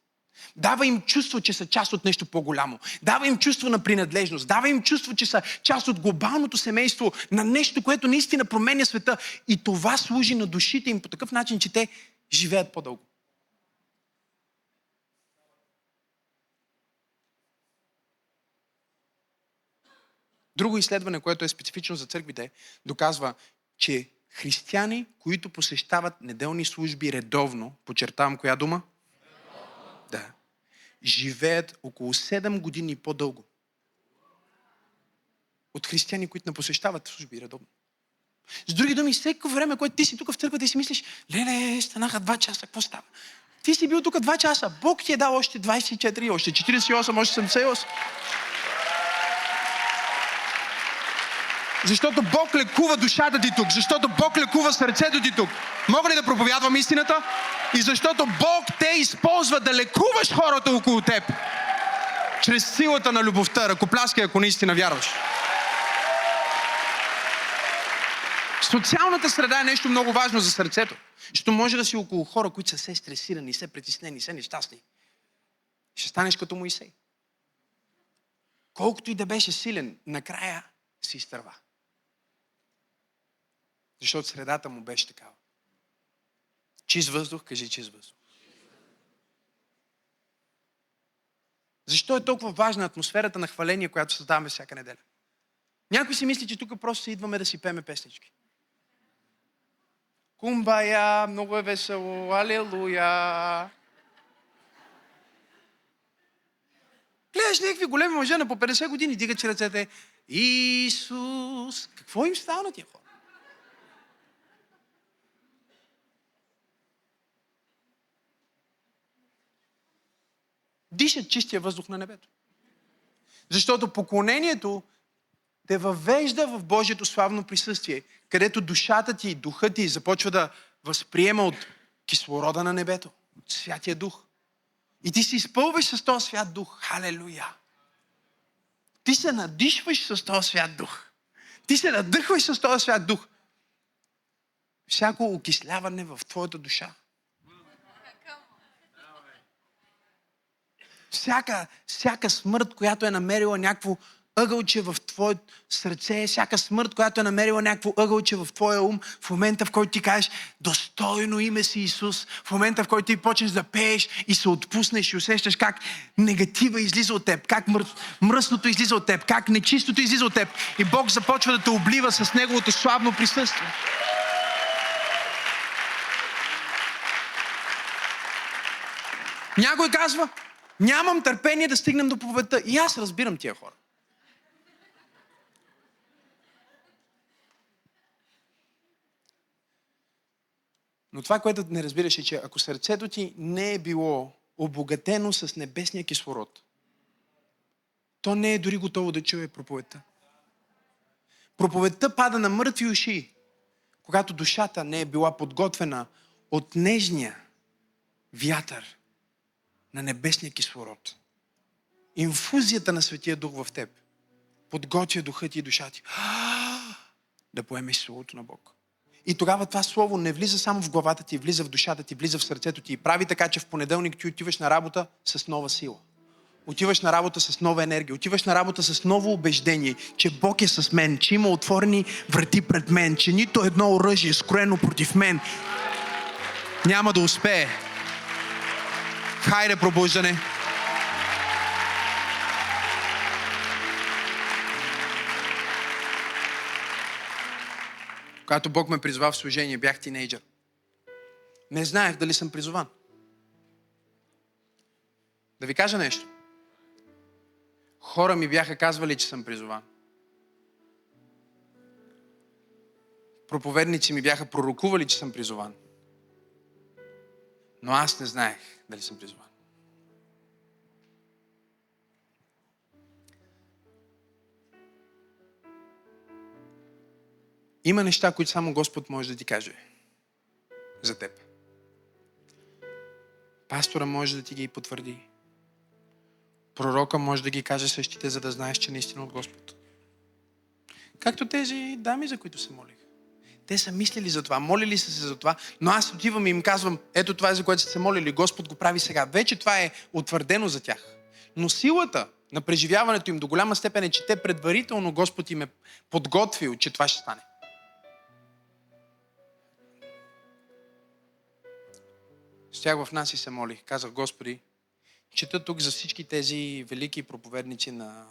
Дава им чувство, че са част от нещо по-голямо. Дава им чувство на принадлежност. Дава им чувство, че са част от глобалното семейство на нещо, което наистина променя света. И това служи на душите им по такъв начин, че те живеят по-дълго. Друго изследване, което е специфично за църквите, доказва, че християни, които посещават неделни служби редовно, подчертавам коя дума? Да. Живеят около 7 години по-дълго. От християни, които не посещават служби редовно. С други думи, всеко време, което ти си тук в църквата и си мислиш, леле, станаха 2 часа, какво става? Ти си бил тук 2 часа, Бог ти е дал още 24, още 48, още 78. Защото Бог лекува душата ти тук. Защото Бог лекува сърцето ти тук. Мога ли да проповядвам истината? И защото Бог те използва да лекуваш хората около теб. Чрез силата на любовта. Ръкопляскай, ако наистина вярваш. Социалната среда е нещо много важно за сърцето. Защото може да си около хора, които са се стресирани, се притеснени, се нещастни. Ще станеш като Моисей. Колкото и да беше силен, накрая си изтърва. Защото средата му беше такава. Чист въздух, кажи чист въздух. Защо е толкова важна атмосферата на хваление, която създаваме всяка неделя? Някой си мисли, че тук просто си идваме да си пеме песнички. Кумбая, много е весело, алелуя. Гледаш някакви големи мъже на по 50 години, дигат ръцете. Исус! Какво им става на тия хора? Дишат чистия въздух на небето. Защото поклонението те въвежда в Божието славно присъствие, където душата ти духът ти започва да възприема от кислорода на небето, от Святия Дух. И ти се изпълваш с този свят дух. Халелуя! Ти се надишваш с този свят дух. Ти се надъхваш с този свят дух. Всяко окисляване в твоята душа всяка, всяка смърт, която е намерила някакво ъгълче в твоето сърце, всяка смърт, която е намерила някакво ъгълче в твоя ум, в момента в който ти кажеш достойно име си Исус, в момента в който ти почнеш да пееш и се отпуснеш и усещаш как негатива излиза от теб, как мър... мръсното излиза от теб, как нечистото излиза от теб и Бог започва да те облива с Неговото славно присъствие. Някой казва, Нямам търпение да стигнем до проповедта. И аз разбирам тия хора. Но това, което не разбираш е, че ако сърцето ти не е било обогатено с небесния кислород, то не е дори готово да чуе проповедта. Проповедта пада на мъртви уши, когато душата не е била подготвена от нежния вятър на небесния кислород. Инфузията на Светия Дух в теб подготвя духът и душата ти да поемеш Словото на Бог. И тогава това Слово не влиза само в главата ти, влиза в душата ти, влиза в сърцето ти и прави така, че в понеделник ти отиваш на работа с нова сила. Отиваш на работа с нова енергия, отиваш на работа с ново убеждение, че Бог е с мен, че има отворени врати пред мен, че нито едно оръжие, скроено против мен, няма да успее Хайде, пробуждане! Когато Бог ме призва в служение, бях тинейджър. Не знаех дали съм призован. Да ви кажа нещо. Хора ми бяха казвали, че съм призован. Проповедници ми бяха пророкували, че съм призован. Но аз не знаех дали съм призван. Има неща, които само Господ може да ти каже за теб. Пастора може да ти ги потвърди. Пророка може да ги каже същите, за да знаеш, че наистина е от Господ. Както тези дами, за които се молих. Те са мислили за това, молили са се за това, но аз отивам и им казвам, ето това е за което са се молили, Господ го прави сега. Вече това е утвърдено за тях. Но силата на преживяването им до голяма степен е, че те предварително Господ им е подготвил, че това ще стане. Стях в нас и се молих. Казах, Господи, чета тук за всички тези велики проповедници на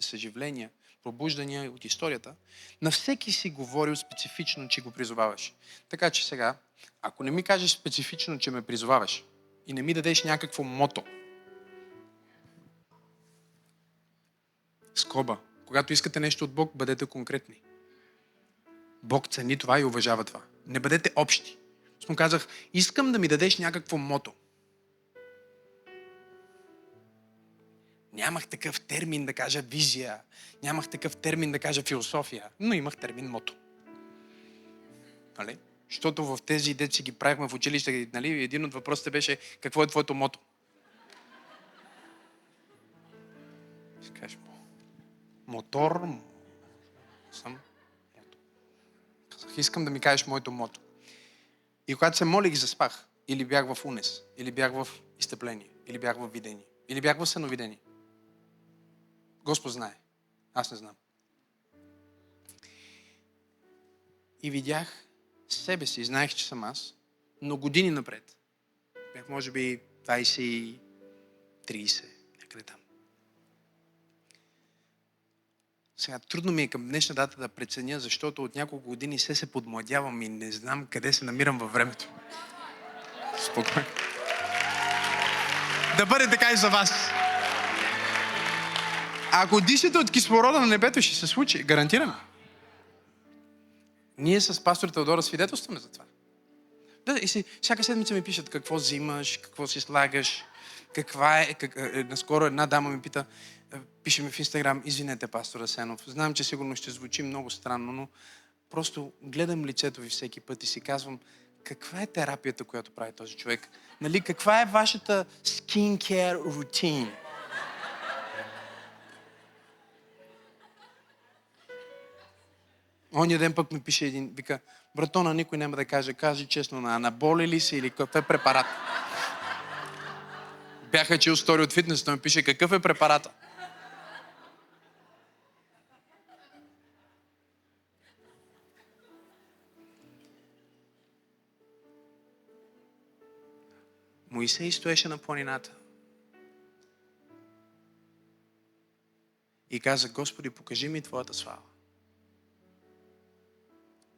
съживления, пробуждания от историята. На всеки си говорил специфично, че го призоваваш. Така че сега, ако не ми кажеш специфично, че ме призоваваш и не ми дадеш някакво мото, скоба, когато искате нещо от Бог, бъдете конкретни. Бог цени това и уважава това. Не бъдете общи. Му казах, искам да ми дадеш някакво мото. Нямах такъв термин да кажа визия, нямах такъв термин да кажа философия, но имах термин мото. Нали? Защото в тези деци ги правихме в училище, нали? един от въпросите беше какво е твоето мото? Кажеш, мотор, съм мото. Казах, искам да ми кажеш моето мото. И когато се молих, заспах. Или бях в унес, или бях в изтъпление, или бях в видение, или бях в съновидение. Господ знае. Аз не знам. И видях себе си, знаех, че съм аз, но години напред. Бях може би 20, 30, някъде там. Сега трудно ми е към днешна дата да преценя, защото от няколко години се се подмладявам и не знам къде се намирам във времето. Спокойно. Да бъде така и за вас. Ако дишате от кислорода на небето, ще се случи. Гарантирам. Ние с пастор Теодора свидетелстваме за това. Да, и си, всяка седмица ми пишат какво взимаш, какво си слагаш, каква е... Как, е, наскоро една дама ми пита, е, пише ми в Инстаграм, извинете, пастор Асенов, знам, че сигурно ще звучи много странно, но просто гледам лицето ви всеки път и си казвам, каква е терапията, която прави този човек? Нали, каква е вашата skincare routine? Оня ден пък ми пише един, вика, братона, никой няма да каже, кажи честно, на анаболи ли си или какъв е препарат? Бяха чил стори от фитнес, той ми пише, какъв е препарата? Моисей стоеше на планината. И каза, Господи, покажи ми Твоята слава.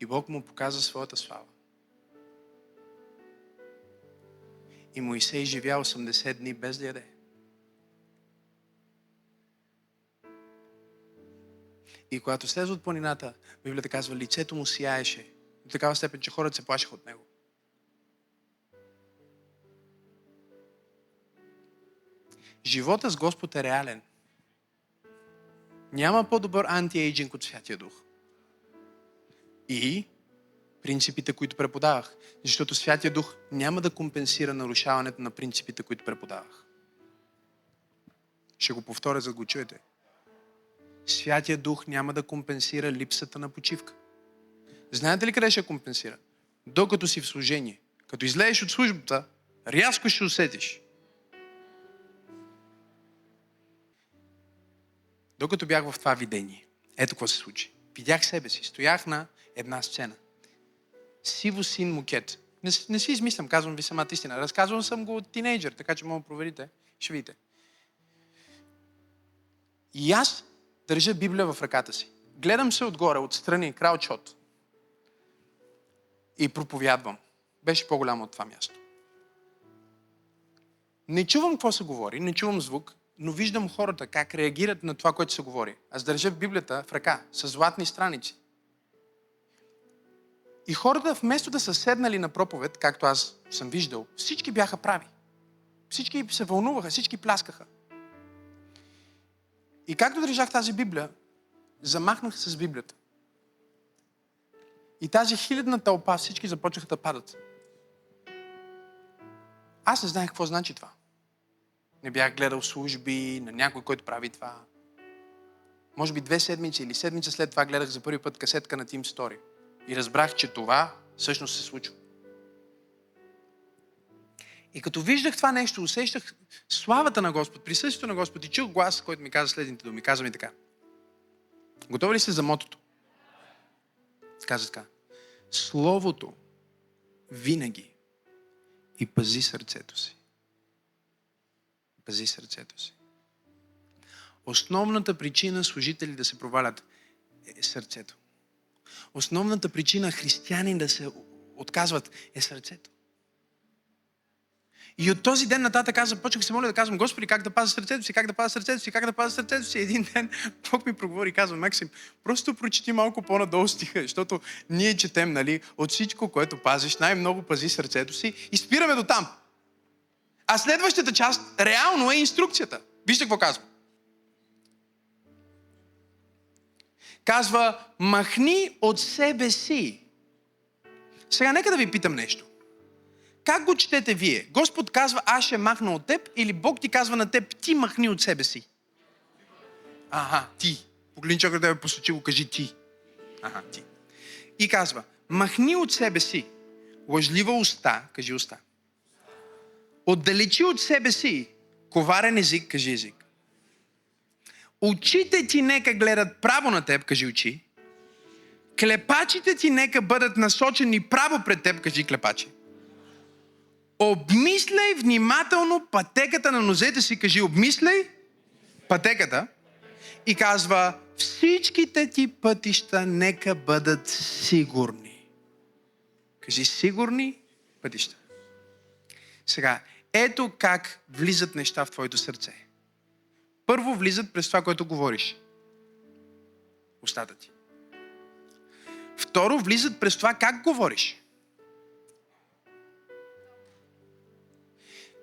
И Бог му показа своята слава. И Моисей живя 80 дни без да яде. И когато слезе от планината, Библията казва, лицето му сияеше. До такава степен, че хората се плашиха от него. Живота с Господ е реален. Няма по-добър антиейджинг от Святия Дух. И принципите, които преподавах. Защото Святия Дух няма да компенсира нарушаването на принципите, които преподавах. Ще го повторя, за да го чуете. Святия Дух няма да компенсира липсата на почивка. Знаете ли къде ще компенсира? Докато си в служение. Като излезеш от службата, рязко ще усетиш. Докато бях в това видение, ето какво се случи. Видях себе си. Стоях на една сцена. Сиво син мукет. Не, не си измислям, казвам ви самата истина. Разказвам съм го от тинейджър, така че мога да проверите. Ще видите. И аз държа Библия в ръката си. Гледам се отгоре, отстрани, краучот. И проповядвам. Беше по-голямо от това място. Не чувам какво се говори, не чувам звук, но виждам хората как реагират на това, което се говори. Аз държа Библията в ръка, с златни страници. И хората, вместо да са седнали на проповед, както аз съм виждал, всички бяха прави. Всички се вълнуваха, всички пляскаха. И както държах тази Библия, замахнах с Библията. И тази хилядна тълпа всички започнаха да падат. Аз не знаех какво значи това. Не бях гледал служби на някой, който прави това. Може би две седмици или седмица след това гледах за първи път касетка на Team Story. И разбрах, че това всъщност се случва. И като виждах това нещо, усещах славата на Господ, присъствието на Господ и чух глас, който ми каза следните думи. Каза ми така. Готови ли сте за мотото? Каза така. Словото винаги и пази сърцето си. Пази сърцето си. Основната причина служители да се провалят е сърцето. Основната причина християни да се отказват е сърцето. И от този ден нататък аз започнах се моля да казвам, Господи, как да пазя сърцето си, как да пазя сърцето си, как да пазя сърцето си. Един ден Бог ми проговори и казва, Максим, просто прочети малко по-надолу стиха, защото ние четем, нали, от всичко, което пазиш, най-много пази сърцето си и спираме до там. А следващата част реално е инструкцията. Вижте какво казва. Казва, махни от себе си. Сега нека да ви питам нещо. Как го четете вие? Господ казва, аз ще махна от теб или Бог ти казва на теб, ти махни от себе си? Ага, ти. Погледни човек да ме посочи, го кажи ти. Ага, ти. И казва, махни от себе си лъжлива уста, кажи уста. Отдалечи от себе си коварен език, кажи език. Очите ти нека гледат право на теб, кажи очи. Клепачите ти нека бъдат насочени право пред теб, кажи клепачи. Обмисляй внимателно пътеката на нозете си, кажи обмисляй пътеката и казва всичките ти пътища нека бъдат сигурни. Кажи сигурни пътища. Сега, ето как влизат неща в твоето сърце. Първо влизат през това, което говориш. Устата ти. Второ, влизат през това как говориш.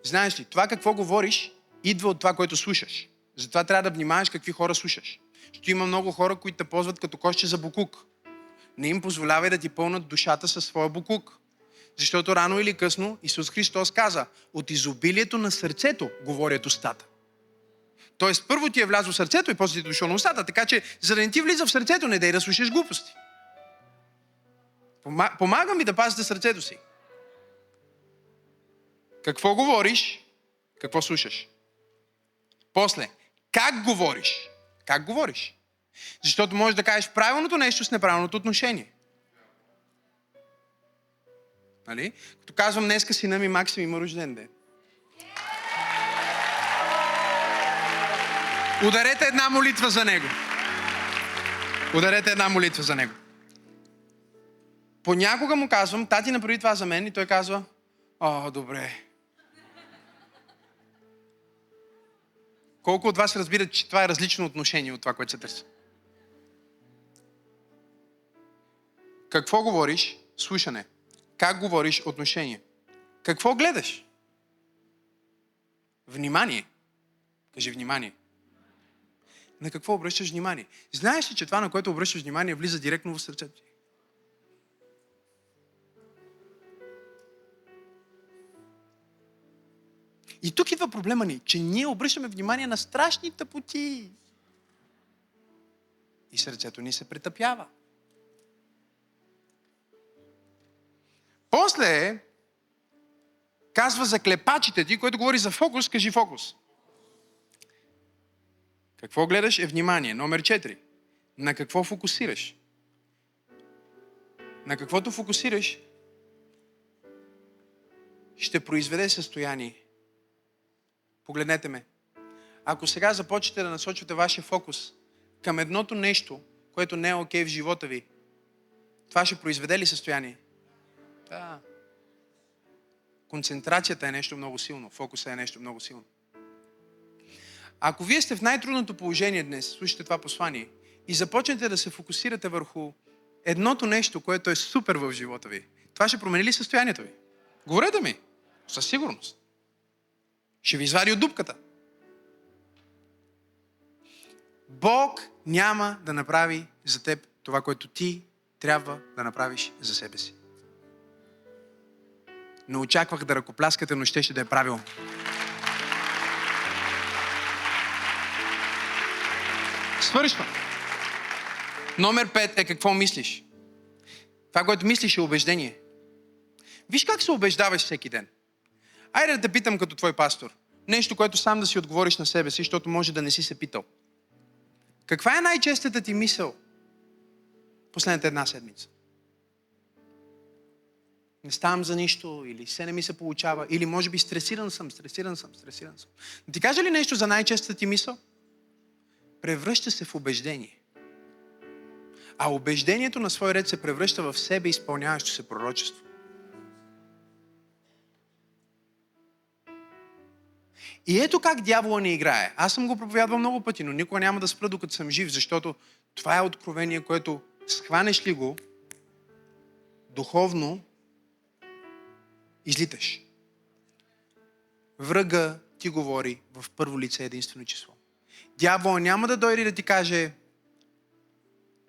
Знаеш ли, това какво говориш, идва от това, което слушаш. Затова трябва да внимаваш какви хора слушаш. Защото има много хора, които те ползват като коще за букук. Не им позволявай да ти пълнат душата със своя букук. Защото рано или късно Исус Христос каза, от изобилието на сърцето говорят устата. Тоест, първо ти е влязло в сърцето и после ти е дошло на устата. Така че, за да не ти влиза в сърцето, не дай да слушаш глупости. Помагам ми да пазите сърцето си. Какво говориш, какво слушаш. После, как говориш? Как говориш? Защото можеш да кажеш правилното нещо с неправилното отношение. Нали? Като казвам, днеска сина ми Максим има рожден ден. Ударете една молитва за него. Ударете една молитва за него. Понякога му казвам, тати направи това за мен и той казва, о, добре. Колко от вас разбират, че това е различно отношение от това, което се търси? Какво говориш? Слушане. Как говориш? Отношение. Какво гледаш? Внимание. Кажи внимание. На какво обръщаш внимание? Знаеш ли, че това, на което обръщаш внимание, влиза директно в сърцето ти? И тук идва проблема ни, че ние обръщаме внимание на страшни тъпоти. И сърцето ни се претъпява. После казва за клепачите ти, който говори за фокус, кажи фокус. Какво гледаш е внимание. Номер 4. На какво фокусираш? На каквото фокусираш, ще произведе състояние. Погледнете ме. Ако сега започнете да насочвате вашия фокус към едното нещо, което не е окей okay в живота ви, това ще произведе ли състояние? Да. Концентрацията е нещо много силно, фокуса е нещо много силно. Ако вие сте в най-трудното положение днес, слушайте това послание и започнете да се фокусирате върху едното нещо, което е супер в живота ви, това ще промени ли състоянието ви? Говорете ми. Със сигурност. Ще ви извади от дупката. Бог няма да направи за теб това, което ти трябва да направиш за себе си. Не очаквах да ръкопляскате, но щеше да е правилно. Свършвам. Номер 5 е какво мислиш. Това, което мислиш е убеждение. Виж как се убеждаваш всеки ден. Айде да те питам като твой пастор. Нещо, което сам да си отговориш на себе си, защото може да не си се питал. Каква е най-честата ти мисъл последната една седмица? Не ставам за нищо, или се не ми се получава, или може би стресиран съм, стресиран съм, стресиран съм. Да ти кажа ли нещо за най-честата ти мисъл? Превръща се в убеждение. А убеждението на свой ред се превръща в себе изпълняващо се пророчество. И ето как дявола не играе. Аз съм го проповядвал много пъти, но никога няма да спра докато съм жив, защото това е откровение, което схванеш ли го, духовно излиташ. Врага ти говори в първо лице единствено число. Дявола няма да дойде да ти каже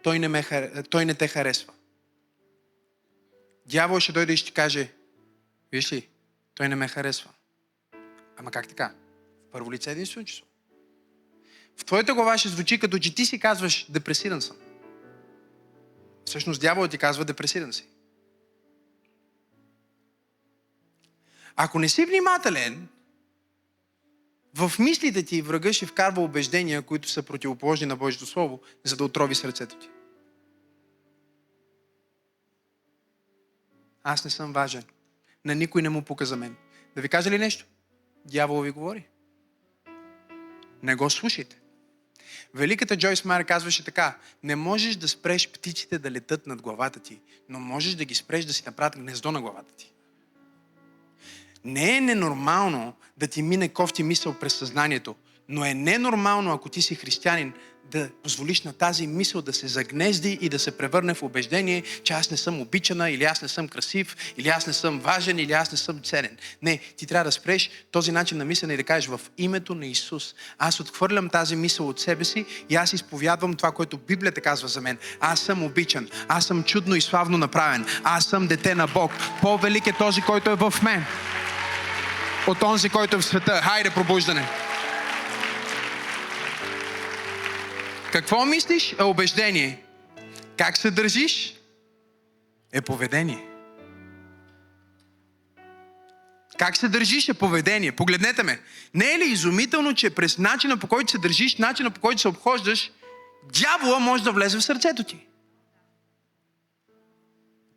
той не, ме, той не те харесва. Дявол ще дойде и ще ти каже виж ли, той не ме харесва. Ама как така? Първо лице единствено число. В твоята глава ще звучи като че ти си казваш депресиран съм. Всъщност дявол ти казва депресиран си. Ако не си внимателен, в мислите ти врага ще вкарва убеждения, които са противоположни на Божието Слово, за да отрови сърцето ти. Аз не съм важен. На никой не му пука за мен. Да ви кажа ли нещо? Дявол ви говори. Не го слушайте. Великата Джойс Майер казваше така, не можеш да спреш птиците да летат над главата ти, но можеш да ги спреш да си направят гнездо на главата ти. Не е ненормално да ти мине кофти мисъл през съзнанието, но е ненормално, ако ти си християнин, да позволиш на тази мисъл да се загнезди и да се превърне в убеждение, че аз не съм обичана, или аз не съм красив, или аз не съм важен, или аз не съм ценен. Не, ти трябва да спреш този начин на мислене и да кажеш в името на Исус. Аз отхвърлям тази мисъл от себе си и аз изповядвам това, което Библията казва за мен. Аз съм обичан, аз съм чудно и славно направен, аз съм дете на Бог. По-велик е този, който е в мен от онзи, който е в света. Хайде, пробуждане! Какво мислиш е убеждение. Как се държиш е поведение. Как се държиш е поведение. Погледнете ме. Не е ли изумително, че през начина по който се държиш, начина по който се обхождаш, дявола може да влезе в сърцето ти.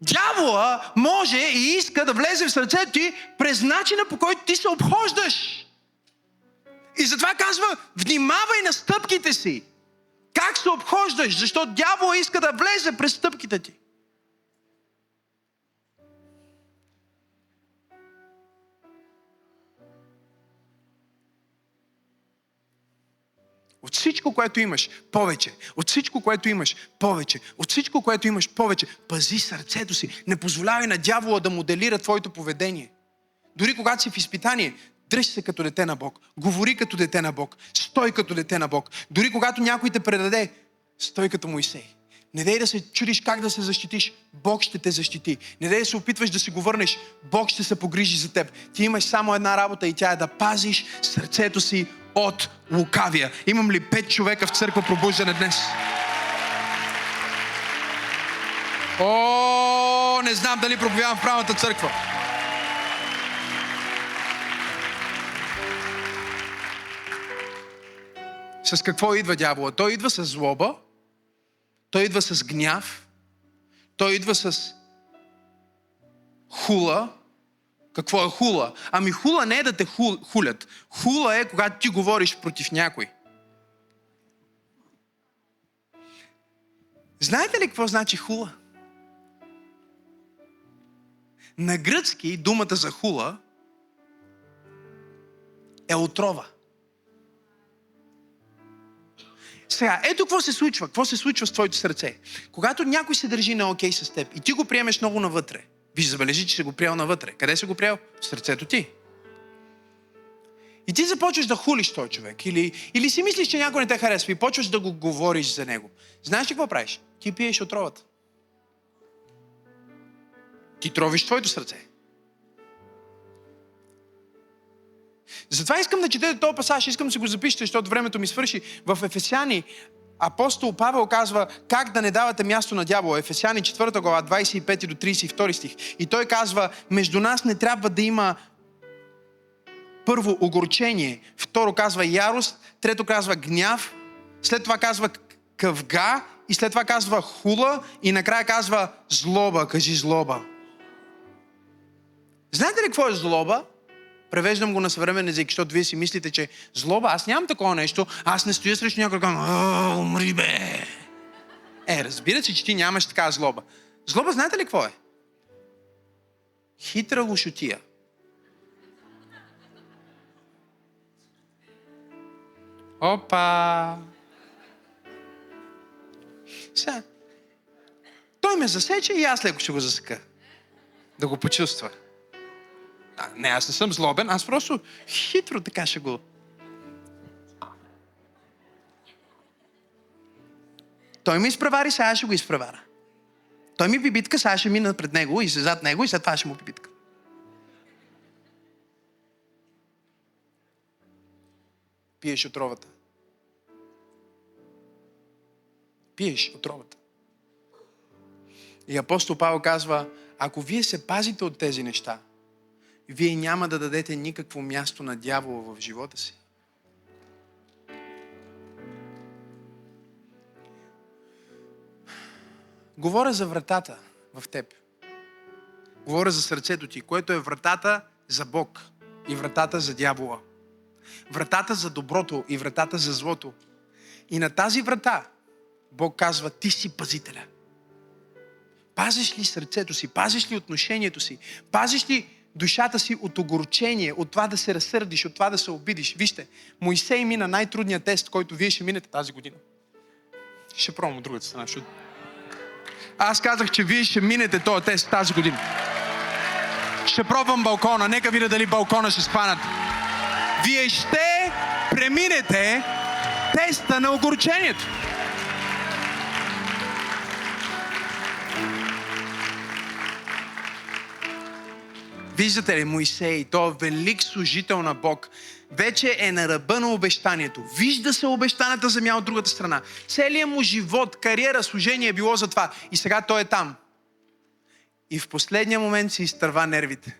Дявола може и иска да влезе в сърцето ти през начина по който ти се обхождаш. И затова казва, внимавай на стъпките си. Как се обхождаш? Защото дявол иска да влезе през стъпките ти. От всичко, което имаш, повече. От всичко, което имаш, повече. От всичко, което имаш, повече. Пази сърцето си. Не позволявай на дявола да моделира твоето поведение. Дори когато си в изпитание, Дръж се като дете на Бог. Говори като дете на Бог. Стой като дете на Бог. Дори когато някой те предаде, стой като Моисей. Не дай да се чудиш как да се защитиш. Бог ще те защити. Не дай да се опитваш да си го върнеш. Бог ще се погрижи за теб. Ти имаш само една работа и тя е да пазиш сърцето си от лукавия. Имам ли пет човека в църква пробуждане днес? О, не знам дали проповядвам в правата църква. С какво идва дявола? Той идва с злоба, той идва с гняв, той идва с хула. Какво е хула? Ами хула не е да те хул, хулят. Хула е когато ти говориш против някой. Знаете ли какво значи хула? На гръцки думата за хула е отрова. Сега, ето какво се случва. Какво се случва с твоето сърце? Когато някой се държи на окей с теб и ти го приемеш много навътре, виж, забележи, че се го приел навътре. Къде се го приел? В сърцето ти. И ти започваш да хулиш този човек. Или, или си мислиш, че някой не те харесва и почваш да го говориш за него. Знаеш ли какво правиш? Ти пиеш отровата. Ти тровиш твоето сърце. Затова искам да четете този пасаж, искам да се го запишете, защото времето ми свърши. В Ефесяни апостол Павел казва как да не давате място на дявола. Ефесяни 4 глава, 25 до 32 стих. И той казва, между нас не трябва да има първо огорчение, второ казва ярост, трето казва гняв, след това казва къвга и след това казва хула и накрая казва злоба. Кажи злоба. Знаете ли какво е злоба? Превеждам го на съвременен език, защото вие си мислите, че злоба, аз нямам такова нещо, аз не стоя срещу някой, казвам, умри бе. Е, разбира се, че ти нямаш така злоба. Злоба, знаете ли какво е? Хитра лошотия. Опа! Сега, той ме засече и аз леко ще го засека. Да го почувства. Не, аз не съм злобен, аз просто хитро така ще го... Той ми изпревари, сега ще го изпревара. Той ми бибитка, сега ще мина пред него и зад него и след това ще му бибитка. Пиеш отровата. Пиеш отровата. И апостол Павел казва, ако вие се пазите от тези неща, вие няма да дадете никакво място на дявола в живота си. Говоря за вратата в теб. Говоря за сърцето ти, което е вратата за Бог и вратата за дявола. Вратата за доброто и вратата за злото. И на тази врата Бог казва, ти си пазителя. Пазиш ли сърцето си? Пазиш ли отношението си? Пазиш ли душата си от огорчение, от това да се разсърдиш, от това да се обидиш. Вижте, Моисей мина най-трудният тест, който вие ще минете тази година. Ще пробвам от другата страна. Защото... Аз казах, че вие ще минете този тест тази година. Ще пробвам балкона. Нека видя дали балкона ще спанат. Вие ще преминете теста на огорчението. Виждате ли, Моисей, той е велик служител на Бог, вече е на ръба на обещанието. Вижда се обещаната земя от другата страна. Целият му живот, кариера, служение е било за това. И сега той е там. И в последния момент си изтърва нервите.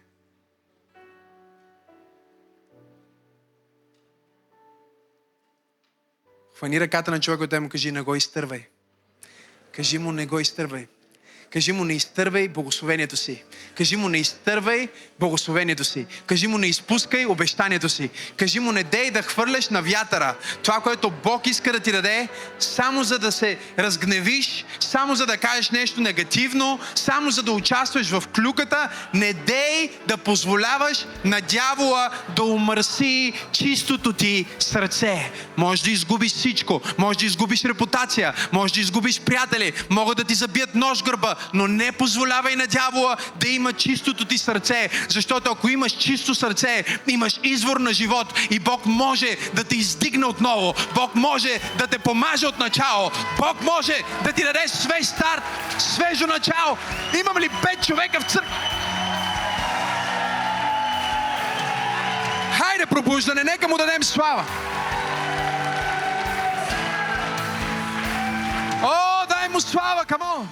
Хвани ръката на човека, който му кажи, не го изтървай. Кажи му, не го изтървай. Кажи му, не изтървай благословението си. Кажи му, не изтървай благословението си. Кажи му, не изпускай обещанието си. Кажи му, не дей да хвърляш на вятъра това, което Бог иска да ти даде, само за да се разгневиш, само за да кажеш нещо негативно, само за да участваш в клюката. Не дей да позволяваш на дявола да умърси чистото ти сърце. Може да изгубиш всичко, може да изгубиш репутация, може да изгубиш приятели, могат да ти забият нож гърба, но не позволявай на дявола да има чистото ти сърце, защото ако имаш чисто сърце, имаш извор на живот и Бог може да те издигне отново. Бог може да те помаже от начало. Бог може да ти даде свеж старт, свежо начало. Имам ли пет човека в църква? Хайде, пробуждане, нека му дадем слава. О, дай му слава, камон!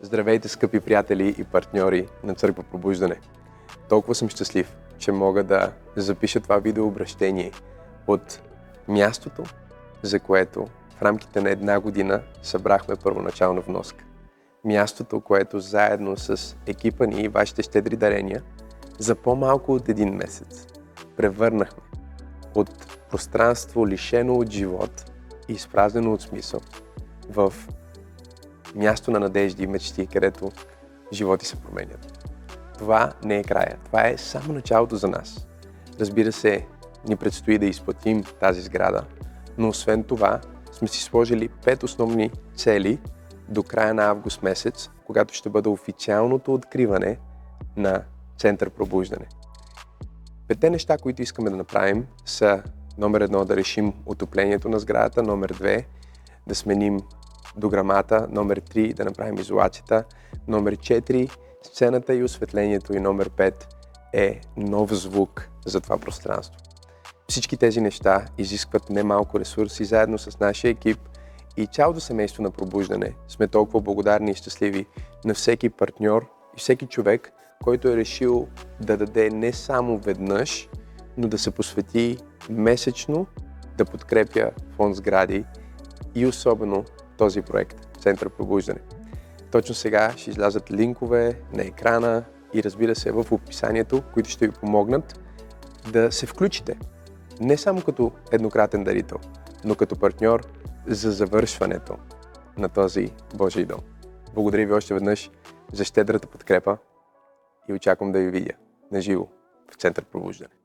Здравейте, скъпи приятели и партньори на Църква Пробуждане! Толкова съм щастлив, че мога да запиша това видеообращение от мястото, за което в рамките на една година събрахме първоначална вноска. Мястото, което заедно с екипа ни и вашите щедри дарения за по-малко от един месец превърнахме от пространство лишено от живот и изпразнено от смисъл в място на надежди и мечти, където животи се променят. Това не е края. Това е само началото за нас. Разбира се, ни предстои да изплатим тази сграда, но освен това сме си сложили пет основни цели до края на август месец, когато ще бъде официалното откриване на Център Пробуждане. Петте неща, които искаме да направим са номер едно да решим отоплението на сградата, номер две да сменим дограмата, номер 3 да направим изолацията, номер 4 Сцената и осветлението и номер 5 е нов звук за това пространство. Всички тези неща изискват немалко ресурси заедно с нашия екип и цялото семейство на пробуждане. Сме толкова благодарни и щастливи на всеки партньор и всеки човек, който е решил да даде не само веднъж, но да се посвети месечно да подкрепя фонд сгради и особено този проект Център Пробуждане. Точно сега ще излязат линкове на екрана и разбира се в описанието, които ще ви помогнат да се включите. Не само като еднократен дарител, но като партньор за завършването на този Божий дом. Благодаря ви още веднъж за щедрата подкрепа и очаквам да ви видя наживо в Център Пробуждане.